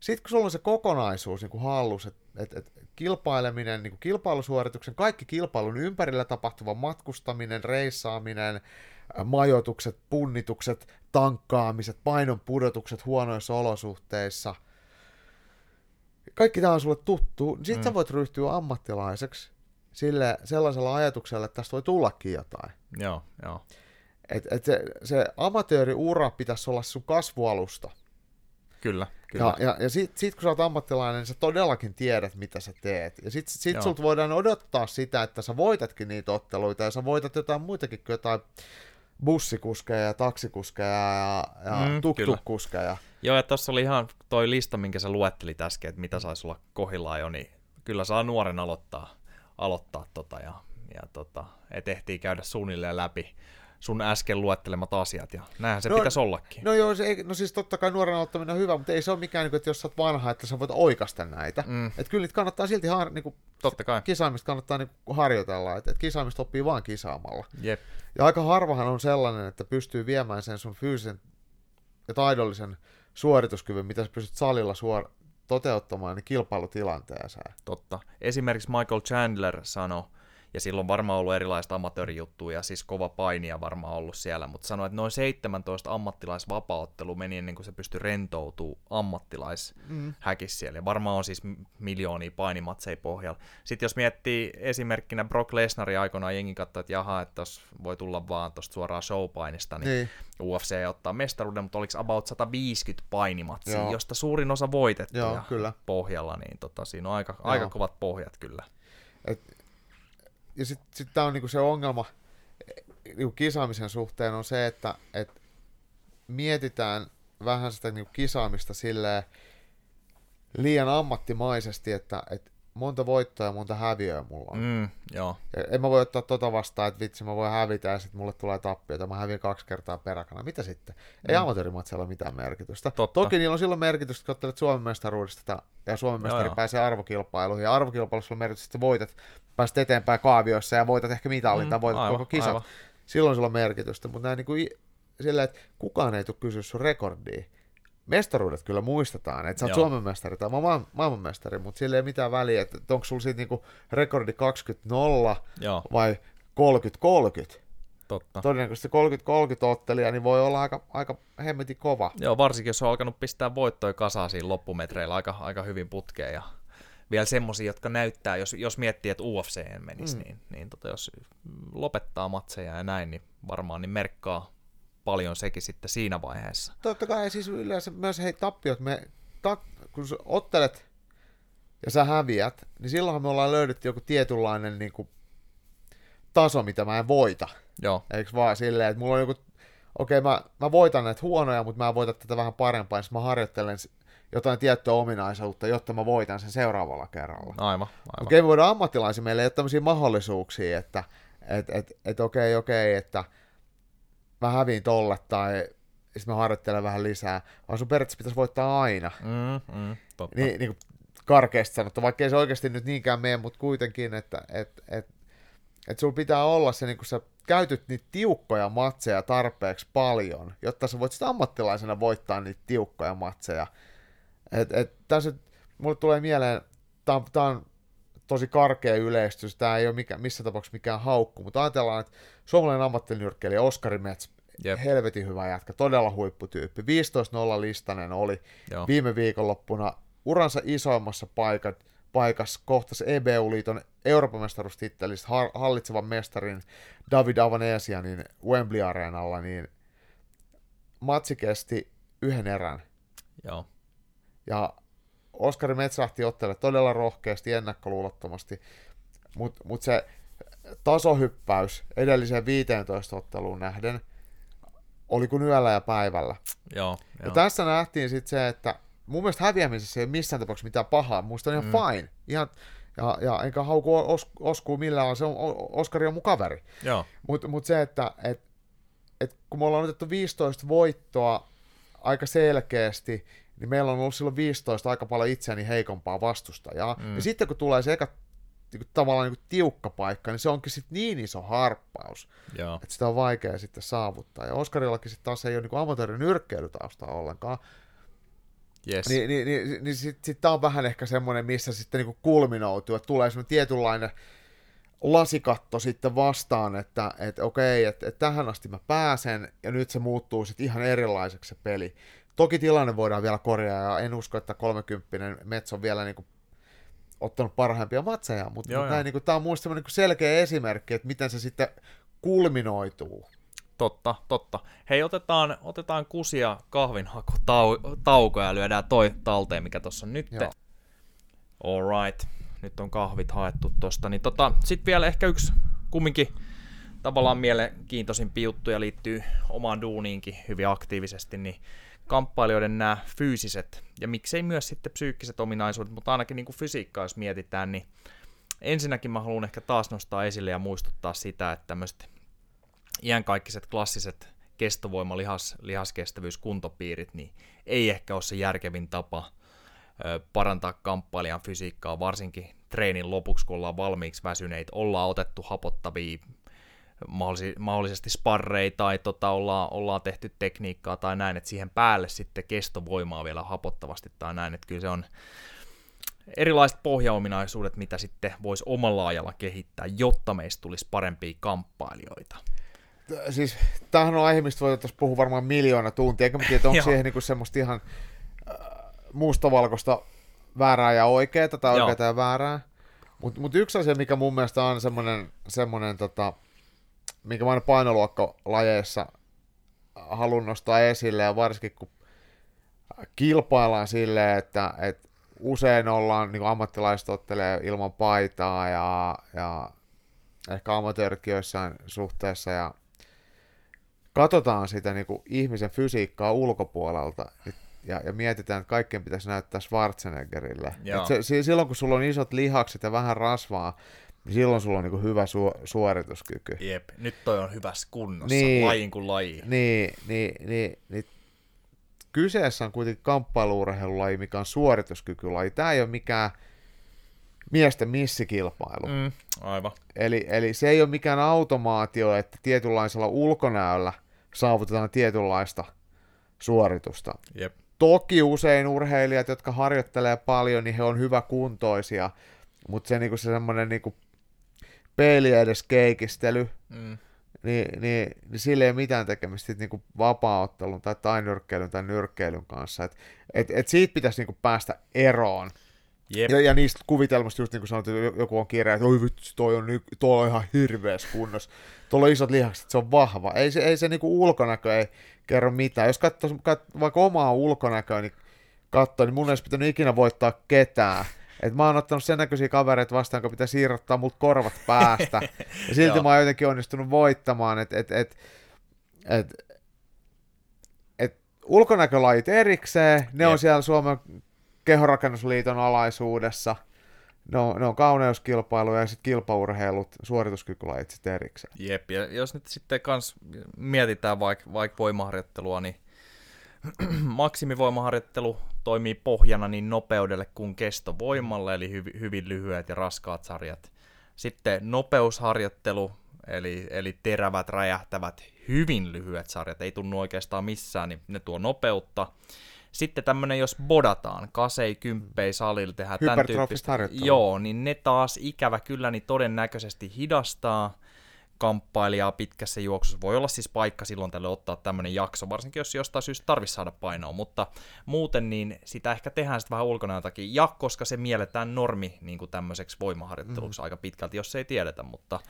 Sitten kun sulla on se kokonaisuus niin hallus, että et, et kilpaileminen, niin kilpailusuorituksen, kaikki kilpailun ympärillä tapahtuva matkustaminen, reissaaminen, majoitukset, punnitukset, tankkaamiset, painon pudotukset huonoissa olosuhteissa, kaikki tämä on sulle tuttu, niin sit Mm. sä voit ryhtyä ammattilaiseksi sille, sellaisella ajatuksella, että tästä voi tullakin jotain. Joo, joo. Et, et se, se amatööriura pitäisi olla sun kasvualusta. Kyllä, kyllä. Ja, ja, ja sit, sit kun sä oot ammattilainen, niin sä todellakin tiedät, mitä sä teet. Ja sit, sit sulta voidaan odottaa sitä, että sä voitatkin niitä otteluita, ja sä voitat jotain muitakin kuin jotain bussikuskeja ja taksikuskeja ja, ja Mm, mm, tuk-tuk-kuskeja. Joo, ja tuossa oli ihan toi lista, minkä sä luettelit äsken, että mitä saisi olla kohillaan jo, niin kyllä saa nuoren aloittaa, aloittaa tota, ja, ja tota, et ehtii käydä suunnilleen läpi sun äsken luettelemat asiat, ja näinhän se No, pitäisi ollakin. No joo, se ei, no siis totta kai nuoren aloittaminen on hyvä, mutta ei se ole mikään, niin kuin, että jos sä oot vanha, että sä voit oikasta näitä. Mm, Että kyllä niitä kannattaa silti har, niin kuin, totta kai. kisaamista kannattaa niin kuin, harjoitella, että, että kisaamista oppii vaan kisaamalla. Jep. Ja aika harvahan on sellainen, että pystyy viemään sen sun fyysisen ja taidollisen suorituskyvyn, mitä sä pystyt salilla suor- toteuttamaan, niin kilpailutilanteeseen. Totta. Esimerkiksi Michael Chandler sanoi, ja silloin varmaan ollut erilaista amatöörijuttuja, siis kova painia varmaan ollut siellä, mutta sanoi, että noin 17 ammattilaisvapauttelu meni ennen kuin se pystyi rentoutuu ammattilaishäkissä siellä. Ja varmaan on siis miljoonia painimatseja pohjalla. Sitten jos miettii esimerkkinä Brock Lesnari aikoinaan jengi katsoi, että jaha, että voi tulla vaan tuosta suoraan showpainista, niin, Niin, UFC ottaa mestaruuden, mutta oliko about 150 painimatsia, Joo. josta suurin osa voitettuja joo, kyllä. pohjalla, niin tota, siinä on aika, Joo. aika kovat pohjat kyllä. Ja sitten sit tämä on niinku se ongelma niinku kisaamisen suhteen on se, että et mietitään vähän sitä niinku kisaamista silleen liian ammattimaisesti, että et monta voittoa ja monta häviöä mulla on. Mm. Joo, Ja en mä voi ottaa tota vastaan, että vitsi mä voin hävitä ja sitten mulle tulee tappioita, mä häviän kaksi kertaa peräkana. Mitä sitten? Ei Mm. amatöörimatseilla ole mitään merkitystä. Totta. Toki niillä on silloin merkitystä, kun ottelet Suomen mestaruudesta ta- ja Suomen mestari joo. pääsee arvokilpailuihin. Ja arvokilpailussa on merkitystä, että voitat, pääset eteenpäin kaavioissa ja voitat ehkä mitalin Mm, tai voitat aivan, koko kisat. aivan. Silloin sillä on merkitystä, mutta näin niin kuin silleen, että kukaan ei tule kysyä sun rekordia. Mestaruudet kyllä muistetaan, että sä oot Joo. Suomen mestari tai ma- maailmanmestari, mutta sillä ei mitään väliä, että onko sulla siitä niinku rekordi 20-0 joo, vai 30-30. totta. Todennäköisesti 30-30 ottelija niin voi olla aika, aika hemmetin kova. Joo, varsinkin jos on alkanut pistää voittoja kasaan siinä loppumetreillä aika, aika hyvin putkeen ja vielä semmosia, jotka näyttää, jos, jos miettii, että UFC menisi, mm. niin, niin tota, jos lopettaa matseja ja näin, niin varmaan niin merkkaa paljon sekin sitten siinä vaiheessa. Totta kai siis yleensä myös hei tappiot, me, ta, kun sä ottelet ja sä häviät, niin silloinhan me ollaan löydetty joku tietynlainen niin kuin, taso, mitä mä en voita. Joo, Eikö vaan silleen, että mulla on joku, okei mä, mä voitan näitä huonoja, mutta mä voitan tätä vähän parempaa, niin sit mä harjoittelen jotain tiettyä ominaisuutta, jotta mä voitan sen seuraavalla kerralla. aivan, aivan. Okei, me voidaan ammattilaisia, meillä ei ole tämmöisiä mahdollisuuksia, että et, et, et, okei, okei, että mä häviin tolle tai sitten mä harjoittelen vähän lisää, vaan sun periaatteessa pitäisi voittaa aina. Mm, mm, totta. Niin, niin kuin karkeasti sanottu, vaikka ei se oikeasti nyt niinkään mene, mutta kuitenkin, että et, et, et sulla pitää olla se, niin kun sä käytyt niitä tiukkoja matseja tarpeeksi paljon, jotta sä voit sitten ammattilaisena voittaa niitä tiukkoja matseja. Et, et, tässä mulle tulee mieleen, tää on tosi karkea yleistys, tämä ei ole mikä, missä tapauksessa mikään haukku, mutta ajatellaan, että suomalainen ammattinyrkkeilijä Oskari Mets, Jep. helvetin hyvä jätkä, todella huipputyyppi, 15-0 listanen oli, Joo, viime viikonloppuna uransa isoimmassa paikat, paikassa kohtasi EBU-liiton Euroopan mestaruustittelistä hallitsevan mestarin David Avanesianin Wembley-areenalla, niin matsi kesti yhden erän. joo, Ja Oskari Metsähti ottelee todella rohkeasti, ennakkoluulottomasti, mutta mut se tasohyppäys edelliseen 15 otteluun nähden oli kuin yöllä ja päivällä. joo, Ja joo. tässä nähtiin sitten se, että mun mielestä häviämisessä ei ole missään tapauksessa mitään pahaa. Musta on ihan Mm. fine. Ihan, ja, ja enkä hauku os, Oskuu millään, se on, Oskari on mun kaveri. Mutta mut se, että et, et kun me ollaan otettu 15 voittoa aika selkeästi, niin meillä on ollut silloin 15 aika paljon itseäni heikompaa vastustajaa. Mm. Ja sitten kun tulee se eka niin kuin, tavallaan niin kuin tiukka paikka, niin se onkin sitten niin iso harppaus, joo. että sitä on vaikea sitten saavuttaa. Ja Oskarillakin sitten taas ei ole niin amatöörin nyrkkeilytausta ollenkaan, Yes. niin, niin, niin, niin sitten sit tämä on vähän ehkä semmoinen, missä sitten niinku kulminoutuu, että tulee semmoinen tietynlainen lasikatto sitten vastaan, että et okei, että et tähän asti mä pääsen, ja nyt se muuttuu sitten ihan erilaiseksi se peli. Toki tilanne voidaan vielä korjaa, ja en usko, että 30 Mets on vielä niin kuin ottanut parhaimpia matseja, mutta, Joo, joo. näin, niin kuin, tämä on muista niin selkeä esimerkki, että miten se sitten kulminoituu. Totta, totta. Hei, otetaan, otetaan kusia kahvinhaku tau, tauko ja lyödään toi talteen, mikä tuossa on nyt. Joo. Alright, nyt on kahvit haettu tosta. Niin tota, sitten vielä ehkä yksi kumminkin tavallaan mielenkiintoisimpi juttu ja liittyy omaan duuniinkin hyvin aktiivisesti, niin kamppailijoiden nämä fyysiset ja miksei myös sitten psyykkiset ominaisuudet, mutta ainakin niin kuin fysiikkaa jos mietitään, niin ensinnäkin mä haluan ehkä taas nostaa esille ja muistuttaa sitä, että tämmöiset iänkaikkiset klassiset kestovoima, lihas, lihaskestävyys, kuntopiirit, niin ei ehkä ole se järkevin tapa parantaa kamppailijan fysiikkaa, varsinkin treenin lopuksi, kun ollaan valmiiksi väsyneitä, ollaan otettu hapottavia mahdollisesti, sparreita tai tota, ollaan, ollaan tehty tekniikkaa tai näin, että siihen päälle sitten kestovoimaa vielä hapottavasti tai näin, että kyllä se on erilaiset pohjaominaisuudet, mitä sitten voisi omalla ajalla kehittää, jotta meistä tulisi parempia kamppailijoita. Siis tämähän on aihe, mistä voitaisiin puhua varmaan miljoona tuntia, eikä mä tiedä, onko siihen niin semmoista ihan äh, mustavalkoista väärää ja oikeaa tai oikeaa ja väärää. Mutta mut yksi asia, mikä mun mielestä on semmoinen, semmoinen tota, minkä mä painoluokkalajeissa haluan nostaa esille, ja varsinkin kun kilpaillaan silleen, että, että usein ollaan, niin ammattilaiset ottelee ilman paitaa ja, ja ehkä amatööritkin joissain suhteessa ja katsotaan sitä niin kuin ihmisen fysiikkaa ulkopuolelta ja, ja mietitään, että kaikkien pitäisi näyttää Schwarzeneggerille. Se, si- silloin kun sulla on isot lihakset ja vähän rasvaa, silloin sulla on niin hyvä su- suorituskyky. Jep, nyt toi on hyvässä kunnossa, Niin. niin. lajin kuin laji. Niin, niin, niin, niin kyseessä on kuitenkin kamppailuurheilulaji, mikä on suorituskykylaji. Tämä ei ole mikään miesten missikilpailu. Mm. Aivan. Eli, eli se ei ole mikään automaatio, että tietynlaisella ulkonäöllä saavutetaan tietynlaista suoritusta. Jep. Toki usein urheilijat, jotka harjoittelee paljon, niin he on hyvä kuntoisia, mutta se, niinku, se semmoinen niinku, peili edes keikistely, Mm. niin, niin, niin sillä ei ole mitään tekemistä sit niinku vapaaottelun tai tainyrkkeilyn tai nyrkkeilyn kanssa. Et, et, et siitä pitäisi niinku päästä eroon. Jep. Ja, ja niistä kuvitelmista, just niin kuin sanoit, että joku on kirja, että oi vitsi, toi on, toi on ihan hirveässä kunnossa. Tuolla on isot lihakset, se on vahva. Ei se, ei se niinku ulkonäkö ei kerro mitään. Jos katsoo kat, vaikka omaa ulkonäköä, niin katsoo, niin mun ei olisi pitänyt ikinä voittaa ketään. Et mä oon ottanut sen näköisiä kavereita vastaan, kun pitää siirrottaa mut korvat päästä. Ja silti mä oon jotenkin onnistunut voittamaan. Et, et, et, et, et ulkonäkölajit erikseen, ne on Jep. siellä Suomen kehorakennusliiton alaisuudessa. Ne on, ne on kauneuskilpailuja ja sitten kilpaurheilut, suorituskykylajit sitten erikseen. Jep, ja jos nyt sitten kans mietitään vaikka vaik voimaharjoittelua, niin maksimivoimaharjoittelu toimii pohjana niin nopeudelle kuin kestovoimalle, eli hyvi, hyvin lyhyet ja raskaat sarjat. Sitten nopeusharjoittelu, eli, eli terävät, räjähtävät, hyvin lyhyet sarjat, ei tunnu oikeastaan missään, niin ne tuo nopeutta. Sitten tämmönen, jos bodataan, kasei, kymppei, salilla tehdään tämän tyyppistä. Joo, niin ne taas ikävä kyllä niin todennäköisesti hidastaa kamppailijaa pitkässä juoksussa. Voi olla siis paikka silloin tälle ottaa tämmöinen jakso, varsinkin jos jostain syystä tarvitsisi saada painoa, mutta muuten niin sitä ehkä tehdään sitten vähän ulkonäön takia, ja koska se mielletään normi niin kuin tämmöiseksi voimaharjoitteluksi mm. aika pitkälti, jos ei tiedetä, mutta,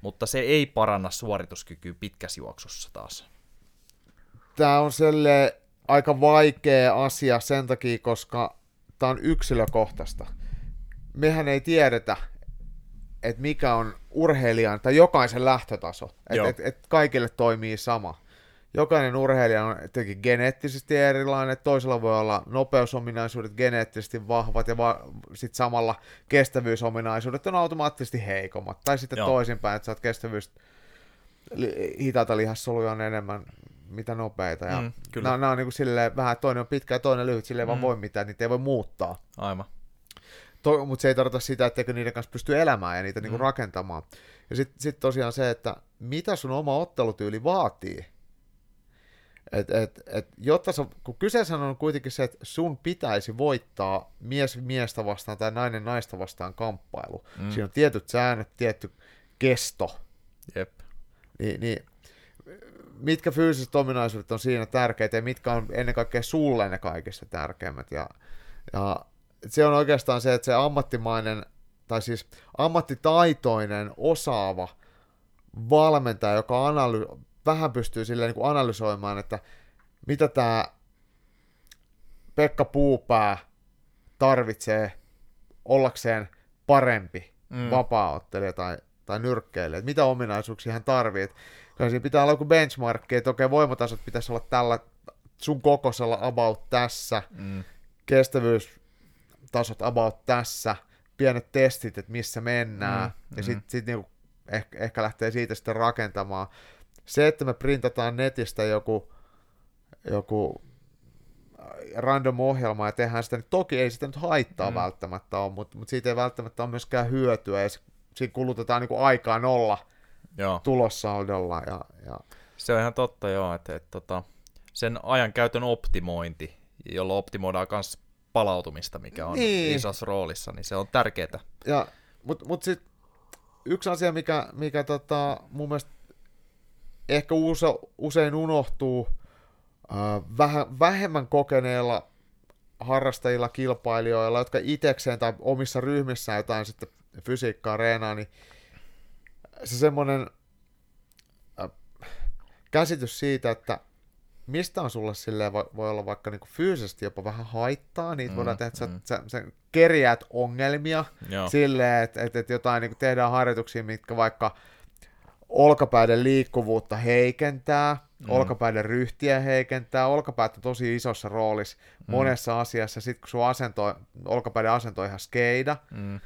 mutta se ei paranna suorituskykyä pitkässä juoksussa taas. Tämä on selle aika vaikea asia sen takia, koska tämä on yksilökohtaista. Mehän ei tiedetä, että mikä on urheilijan tai jokaisen lähtötaso. Että et, et kaikille toimii sama. Jokainen urheilija on tietenkin geneettisesti erilainen, toisella voi olla nopeusominaisuudet geneettisesti vahvat ja va- sitten samalla kestävyysominaisuudet on automaattisesti heikommat. Tai sitten Joo. toisinpäin, että sä oot kestävyys li- hitaita lihassoluja on enemmän mitä nopeita. Ja Mm, kyllä. Nämä, nämä on niin kuin silleen, vähän toinen on pitkä ja toinen lyhyt, silleen mm. vaan voi mitään, niitä ei voi muuttaa. Aivan. To, mutta se ei tarkoita sitä, etteikö niiden kanssa pysty elämään ja niitä mm. niinku Mm. rakentamaan. Ja sitten sit tosiaan se, että mitä sun oma ottelutyyli vaatii. Et, et, et, jotta sä, kun kyseessä on kuitenkin se, että sun pitäisi voittaa mies miestä vastaan tai nainen naista vastaan kamppailu. Mm. Siinä on tietyt säännöt, tietty kesto. Jep. Niin, niin mitkä fyysiset ominaisuudet on siinä tärkeitä ja mitkä on ennen kaikkea sulle ne kaikista tärkeimmät. Ja, ja se on oikeastaan se, että se ammattimainen, tai siis ammattitaitoinen, osaava valmentaja, joka analy- vähän pystyy silleen niin kuin analysoimaan, että mitä tämä Pekka Puupää tarvitsee ollakseen parempi mm. vapaaottelija tai, tai nyrkkeilijä, että mitä ominaisuuksia hän tarvitsee. Kyllä siinä pitää olla joku benchmarkki, että okei, voimatasot pitäisi olla tällä sun kokoisella about tässä, mm. Kestävyystasot about tässä, pienet testit, että missä mennään, mm. ja sitten mm. sit niinku ehkä, ehkä lähtee siitä sitten rakentamaan. Se, että me printataan netistä joku, joku random ohjelma ja tehdään sitä, niin toki ei sitä nyt haittaa mm. välttämättä ole, mutta, mutta siitä ei välttämättä ole myöskään hyötyä, ja siinä kulutetaan niin kuin aikaa nolla joo. tulossaldolla. Ja, ja... Se on ihan totta, joo, että, että, että tota, sen ajan käytön optimointi, jolla optimoidaan myös palautumista, mikä on niin. isossa roolissa, niin se on tärkeää. Ja, mutta mut sitten yksi asia, mikä, mikä tota, mun mielestä ehkä use, usein unohtuu äh, väh, vähemmän kokeneilla harrastajilla, kilpailijoilla, jotka itekseen tai omissa ryhmissään jotain sitten fysiikkaa reenaa, niin se semmoinen äh, käsitys siitä, että mistä on sulle silleen, voi, voi olla vaikka niinku fyysisesti jopa vähän haittaa, niitä mm, voidaan tehdä, että mm. sä, sä, sä kerjäät ongelmia Joo. silleen, että, että, että jotain niinku tehdään harjoituksia, mitkä vaikka olkapäiden liikkuvuutta heikentää, mm. olkapäiden ryhtiä heikentää, olkapäät on tosi isossa roolissa mm. monessa asiassa, sitten kun sun asento, olkapäiden asento on ihan skeida, mm.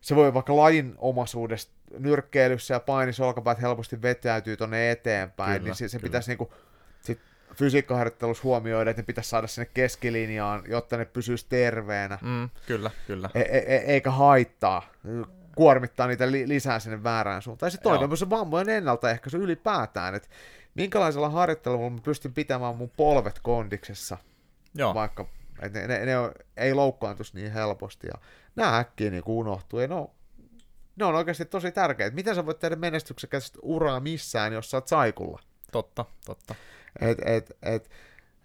se voi vaikka lajin omaisuudesta nyrkkeilyssä ja painissa olkapäät helposti vetäytyy tuonne eteenpäin, kyllä, niin se, se pitäisi niinku, sit fysiikkaharjoittelussa huomioida, että ne pitäisi saada sinne keskilinjaan, jotta ne pysyisi terveenä. Mm, kyllä, kyllä. E- e-, e- eikä haittaa kuormittaa niitä li- lisää sinne väärään suuntaan. Ja se toinen on se vammojen ennaltaehkäisy ylipäätään, että minkälaisella harjoittelulla mä pystyn pitämään mun polvet kondiksessa, Joo. vaikka ne, ne, ne on, ei loukkaantuisi niin helposti. Ja nämä äkkiä niin unohtuu. Ja ne on, ne on oikeasti tosi tärkeitä. Miten sä voit tehdä menestyksekästä uraa missään, jos sä oot saikulla? Totta, totta. Et, et, et,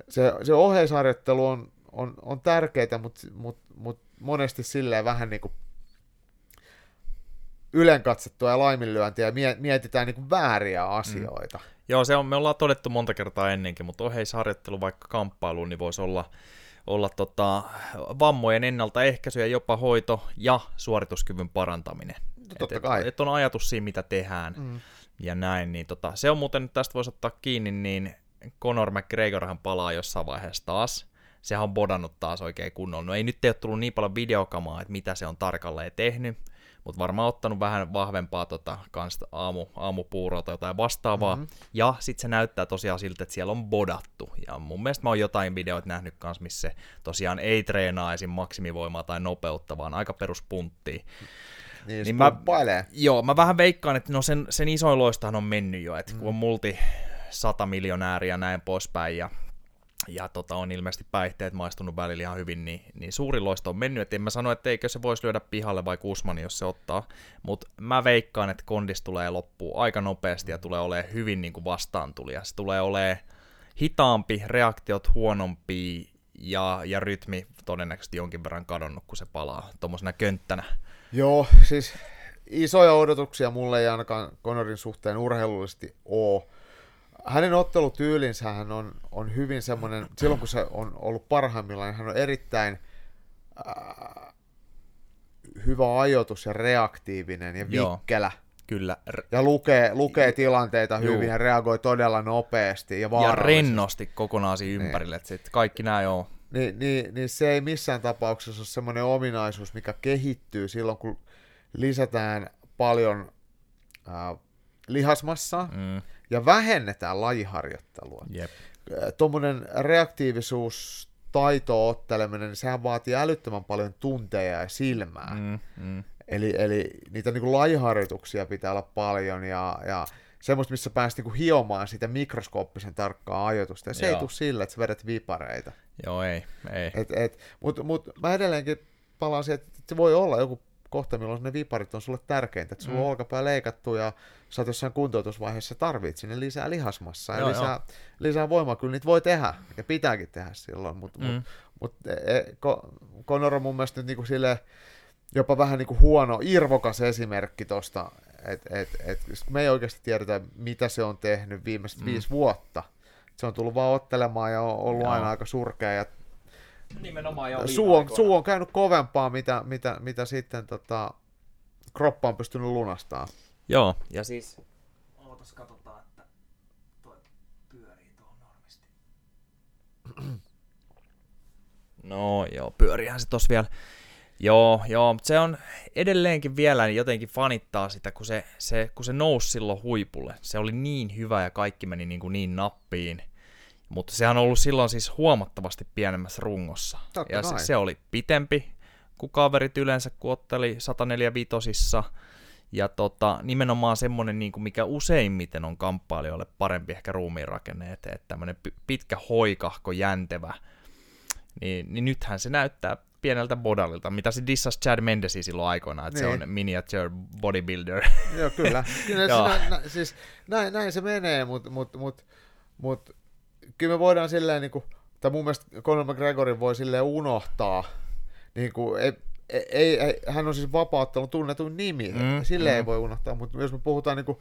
se, se oheisharjoittelu on, on, on tärkeää, mutta mut, mut monesti silleen vähän niin kuin ylenkatsottua ja laiminlyöntiä ja mietitään niin kuin vääriä asioita. Mm. Joo, se on, me ollaan todettu monta kertaa ennenkin, mutta oheisharjoittelu vaikka kamppailuun, niin voisi olla, olla tota, vammojen ennaltaehkäisy ja jopa hoito ja suorituskyvyn parantaminen. No, totta et, kai. Et, et on ajatus siinä, mitä tehdään mm. Ja näin. Niin tota, se on muuten, tästä voisi ottaa kiinni, niin Conor McGregorhan palaa jossain vaiheessa taas. Sehän on bodannut taas oikein kunnolla. No ei nyt ei ole tullut niin paljon videokamaa, että mitä se on tarkalleen tehnyt, mutta varmaan ottanut vähän vahvempaa tota, kans aamu, aamupuuroa tai jotain vastaavaa. Mm-hmm. Ja sitten se näyttää tosiaan siltä, että siellä on bodattu. Ja mun mielestä mä oon jotain videoita nähnyt kans, missä se tosiaan ei treenaa esim. maksimivoimaa tai nopeutta, vaan aika peruspunttia. Niin, niin mä, joo, mä vähän veikkaan, että no sen, sen isoin loistahan on mennyt jo, että mm. kun on multi sata miljonääriä ja näin poispäin, ja ja tota, on ilmeisesti päihteet maistunut välillä ihan hyvin, niin, niin suuri loisto on mennyt. Et en mä sano, että eikö se voisi lyödä pihalle vai Kusmani, jos se ottaa, mutta mä veikkaan, että kondis tulee loppuun aika nopeasti ja tulee olemaan hyvin niin kuin vastaantulija. Se tulee olemaan hitaampi, reaktiot huonompi ja, ja rytmi todennäköisesti jonkin verran kadonnut, kun se palaa tuommoisena könttänä. Joo, siis isoja odotuksia mulle ei ainakaan Conorin suhteen urheilullisesti ole hänen ottelutyylinsä hän on, on hyvin semmoinen, silloin kun se on ollut parhaimmillaan, niin hän on erittäin äh, hyvä ajoitus ja reaktiivinen ja vikkelä. Joo, kyllä. Ja lukee, lukee tilanteita Juu. hyvin ja reagoi todella nopeasti ja Ja rennosti kokonaan siinä niin. ympärille, että sit kaikki nämä joo. Niin, niin, niin se ei missään tapauksessa ole semmoinen ominaisuus, mikä kehittyy silloin, kun lisätään paljon äh, lihasmassaa, mm ja vähennetään lajiharjoittelua. Yep. Tuommoinen reaktiivisuus, taito-otteleminen, niin sehän vaatii älyttömän paljon tunteja ja silmää. Mm, mm. Eli, eli niitä niin kuin lajiharjoituksia pitää olla paljon ja, ja semmoista, missä pääsi niin hiomaan sitä mikroskooppisen tarkkaa ajoitusta. Ja se Joo. ei tule sillä, että sä vedät vipareita. Joo, ei. ei. Et, et, Mutta mut, mä edelleenkin palaan siihen, että se voi olla joku kohta, milloin ne viparit on sulle tärkeintä, että sulla Mm. on olkapää leikattu ja sä oot jossain kuntoutusvaiheessa, tarvit sinne lisää lihasmassaa ja Joo, lisää, lisää voimaa, kyllä niitä voi tehdä ja pitääkin tehdä silloin, mutta Mm. mut, mut, e, Ko- Conor on mun mielestä nyt niinku sille jopa vähän niinku huono, irvokas esimerkki tosta, että et, et, me ei oikeasti tiedetä, mitä se on tehnyt viimeiset Mm. mm. viisi vuotta. Se on tullut vaan ottelemaan ja on ollut Joo. aina aika surkea ja Nimenomaan jo suu on, suu on käynyt kovempaa, mitä, mitä, mitä sitten tota, kroppa on pystynyt lunastamaan. Joo, ja siis... Ootas katsotaan, että toi pyörii tuohon normisti. No joo, pyörihän se tossa vielä. Joo, joo, mutta se on edelleenkin vielä niin jotenkin fanittaa sitä, kun se, se, kun se nousi silloin huipulle. Se oli niin hyvä ja kaikki meni niin, kuin niin nappiin. Mutta sehän on ollut silloin siis huomattavasti pienemmässä rungossa. Totta ja se, se, oli pitempi kuin kaverit yleensä, kun otteli 145 ja tota, nimenomaan semmoinen, niin kuin mikä useimmiten on kamppailijoille parempi ehkä ruumiin rakenne, että, tämmöinen pi- pitkä hoikahko, jäntevä, niin, niin nythän se näyttää pieneltä bodalilta, mitä se dissasi Chad Mendesi silloin aikoinaan, että Niin. se on miniature bodybuilder. Joo, kyllä. kyllä Joo. se, nä, nä, siis, näin, näin se menee, mutta mut, mut, mut, kyllä me voidaan silleen, niin kuin, tai mun mielestä Conor McGregorin voi silleen unohtaa, niin kuin, ei, ei, ei, hän on siis vapauttanut tunnetun nimi, mm, silleen mm. ei voi unohtaa, mutta jos me puhutaan niin kuin,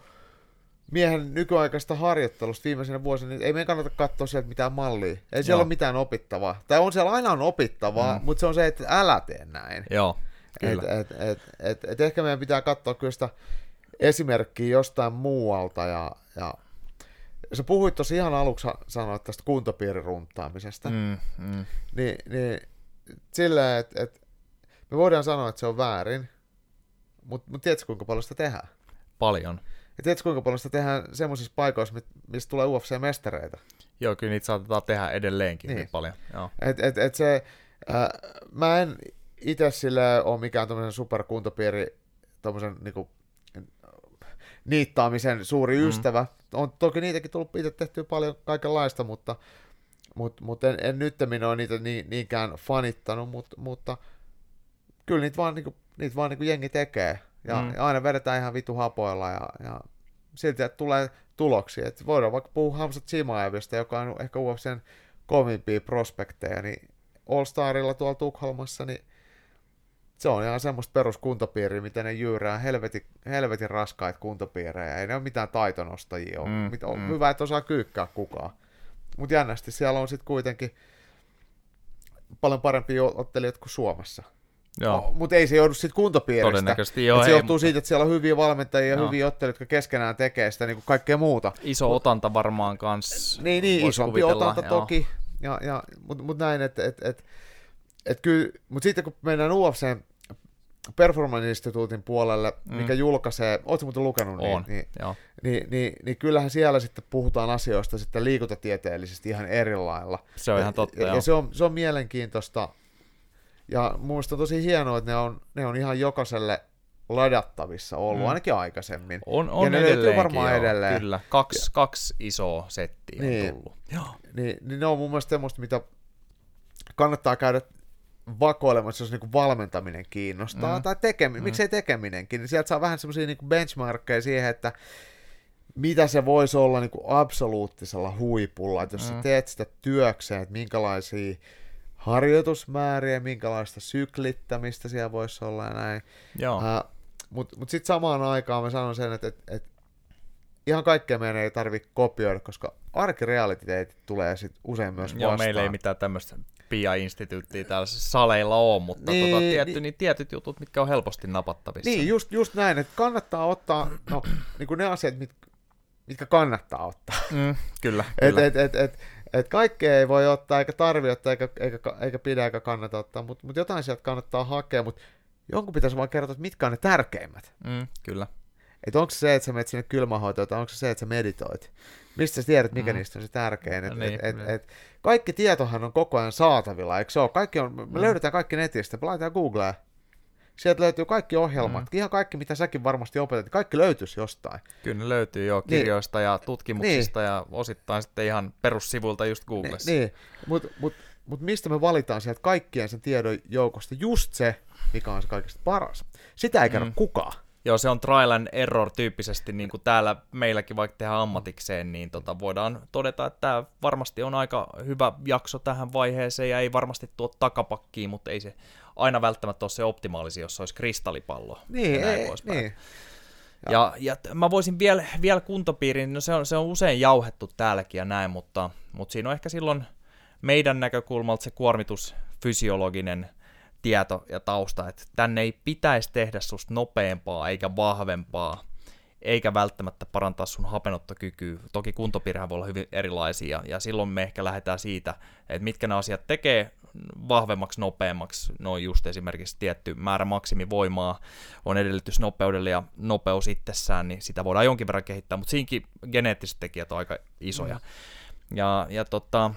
miehen nykyaikaista harjoittelusta viimeisenä vuosina, niin ei meidän kannata katsoa sieltä mitään mallia. Ei siellä Joo. ole mitään opittavaa. Tai on siellä aina on opittavaa, Mm. mutta se on se, että älä tee näin. Joo, Et, kyllä. et, et, et, et ehkä meidän pitää katsoa kyllä sitä esimerkkiä jostain muualta. Ja, ja sä puhuit tuossa ihan aluksi, sanoit tästä kuntopiiriruntaamisesta. Mm, mm. Niin, niin silleen, että et, me voidaan sanoa, että se on väärin, mutta mut tiedätkö kuinka paljon sitä tehdään? Paljon. Ja tiedätkö kuinka paljon sitä tehdään semmoisissa paikoissa, mistä tulee UFC-mestareita? Joo, kyllä niitä saatetaan tehdä edelleenkin niin, paljon. Joo. Et, et, et se, äh, mä en itse sille ole mikään tämmöisen superkuntopiiri, tommosen niinku, niittaamisen suuri Mm. ystävä. On toki niitäkin tullut itse tehtyä paljon kaikenlaista, mutta, mutta, mutta en, en nyt ole niitä niin, niinkään fanittanut, mutta, mutta kyllä niitä vaan, niinku, niitä vaan niinku jengi tekee. Ja, Mm. ja aina vedetään ihan vitu hapoilla ja, ja silti että tulee tuloksia. Et voidaan vaikka puhua Hamza Chimaevista, joka on ehkä UFCn kovimpia prospekteja, niin All Starilla tuolla Tukholmassa, niin se on ihan semmoista peruskuntopiiriä, mitä ne jyyrää, helvetin, helvetin raskaita kuntopiirejä, ei ne ole mitään taitonostajia, on, Mm, mm, on mm. hyvä, että osaa kyykkää kukaan. Mutta jännästi siellä on sitten kuitenkin paljon parempia ottelijoita kuin Suomessa. Joo, Mutta ei se joudu siitä kuntopiiristä. todennäköisesti Joo, joo. se ei, johtuu mutta siitä, että siellä on hyviä valmentajia ja Joo. hyviä ottelijoita, jotka keskenään tekee sitä niin kuin kaikkea muuta. Iso otanta varmaan kans. Niin, niin isompi otanta joo. toki, ja, ja, mutta mut näin, että et, et, et kyllä, mutta sitten kun mennään UFCn Performance Instituutin puolelle, Mm. mikä julkaisee, ootko muuten lukenut On, niin, niin, joo. niin, niin, niin kyllähän siellä sitten puhutaan asioista sitten liikuntatieteellisesti ihan eri lailla. Se on ihan totta, ja, joo. ja se, on, se on mielenkiintoista, ja mun on tosi hienoa, että ne on, ne on ihan jokaiselle ladattavissa ollut, Mm. ainakin aikaisemmin. On, on ne löytyy varmaan joo, edelleen. Kyllä, kaksi, kaksi isoa settiä Niin. on tullut. Joo. niin, niin ne on mun mielestä semmoista, mitä kannattaa käydä vakoilemassa, jos niinku valmentaminen kiinnostaa, Mm. tai tekeminen, Mm. miksei tekeminenkin, niin sieltä saa vähän semmoisia niinku benchmarkkeja siihen, että mitä se voisi olla niinku absoluuttisella huipulla, että jos. Mm. sä teet sitä työkseen, että minkälaisia harjoitusmääriä, minkälaista syklittämistä siellä voisi olla ja näin. Joo. Uh, Mutta mut sitten samaan aikaan mä sanon sen, että et, et ihan kaikkea meidän ei tarvitse kopioida, koska arkirealiteetit tulee sit usein myös vastaan. Joo, meillä ei mitään tämmöistä PIA-instituuttia täällä saleilla ole, mutta Niin, tota, tietty, niin- niin tietyt jutut, mitkä on helposti napattavissa. Niin, just, just näin, että kannattaa ottaa no, niin kuin ne asiat, mit, mitkä kannattaa ottaa. Mm, kyllä, Et, kyllä. et, et, et, et kaikkea ei voi ottaa, eikä tarvi ottaa, eikä, eikä, eikä pidä, eikä kannata ottaa, mutta mut jotain sieltä kannattaa hakea, mutta jonkun pitäisi vaan kertoa, että mitkä on ne tärkeimmät. Mm, kyllä. Että onko se se, että sä menet sinne kylmähoitoon, tai onko se se, että sä meditoit? Mistä sä tiedät, mikä Mm. niistä on se tärkein? Et, No niin, et, niin. et, et, kaikki tietohan on koko ajan saatavilla, eikö se ole? Kaikki on, me Mm. löydetään kaikki netistä, me laitetaan Googleen. Sieltä löytyy kaikki ohjelmat, Mm. ihan kaikki, mitä säkin varmasti opetat, kaikki löytyisi jostain. Kyllä ne löytyy jo Niin. kirjoista ja tutkimuksista ja osittain sitten ihan perussivuilta just Googlessa. niin, mutta mut, mutta mistä me valitaan sieltä kaikkien sen tiedon joukosta just se, mikä on se kaikista paras. Sitä ei kerro mm. kukaan. Joo, se on trial and error tyyppisesti, niin kuin täällä meilläkin vaikka tehdään ammatikseen, niin tota, voidaan todeta, että tämä varmasti on aika hyvä jakso tähän vaiheeseen ja ei varmasti tuo takapakkiin, mutta ei se aina välttämättä ole se optimaalisi, jos se olisi kristallipallo. Niin, ei, niin. Ja, ja mä voisin vielä, vielä kuntopiirin, no se on, se on usein jauhettu täälläkin ja näin, mutta, mutta siinä on ehkä silloin meidän näkökulmalta se kuormitusfysiologinen tieto ja tausta, että tänne ei pitäisi tehdä susta nopeampaa eikä vahvempaa, eikä välttämättä parantaa sun hapenottokykyä. Toki kuntopiirhän voi olla hyvin erilaisia, ja silloin me ehkä lähdetään siitä, että mitkä ne asiat tekee vahvemmaksi, nopeammaksi. No just esimerkiksi tietty määrä maksimivoimaa on edellytys nopeudelle ja nopeus itsessään, niin sitä voidaan jonkin verran kehittää, mutta siinkin geneettiset tekijät on aika isoja. Mm. Ja, ja tota,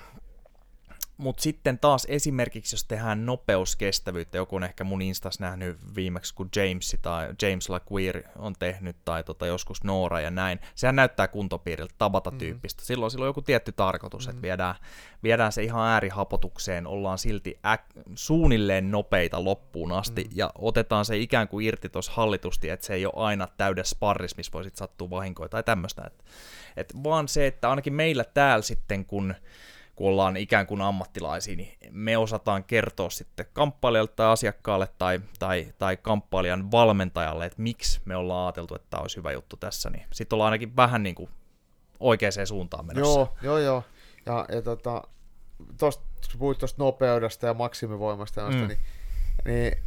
mutta sitten taas esimerkiksi, jos tehdään nopeuskestävyyttä, joku on ehkä mun Instas nähnyt viimeksi, kun James tai James LaQueer on tehnyt, tai tota, joskus Noora ja näin, sehän näyttää kuntopiiriltä, tabata-tyyppistä. Mm. Silloin, silloin on joku tietty tarkoitus, mm. että viedään, viedään se ihan äärihapotukseen, ollaan silti äk, suunnilleen nopeita loppuun asti, mm. ja otetaan se ikään kuin irti tuossa hallitusti, että se ei ole aina täydessä sparris, missä voi sitten sattua vahinkoja tai tämmöistä. Et, et vaan se, että ainakin meillä täällä sitten, kun kun ollaan ikään kuin ammattilaisia, niin me osataan kertoa sitten kamppailijalle tai asiakkaalle tai, tai, tai kamppailijan valmentajalle, että miksi me ollaan ajateltu, että tämä olisi hyvä juttu tässä, niin sitten ollaan ainakin vähän niin kuin oikeaan suuntaan menossa. Joo, joo, joo. Ja, ja tota, tosta, kun puhuit tuosta nopeudesta ja maksimivoimasta, mm. niin, niin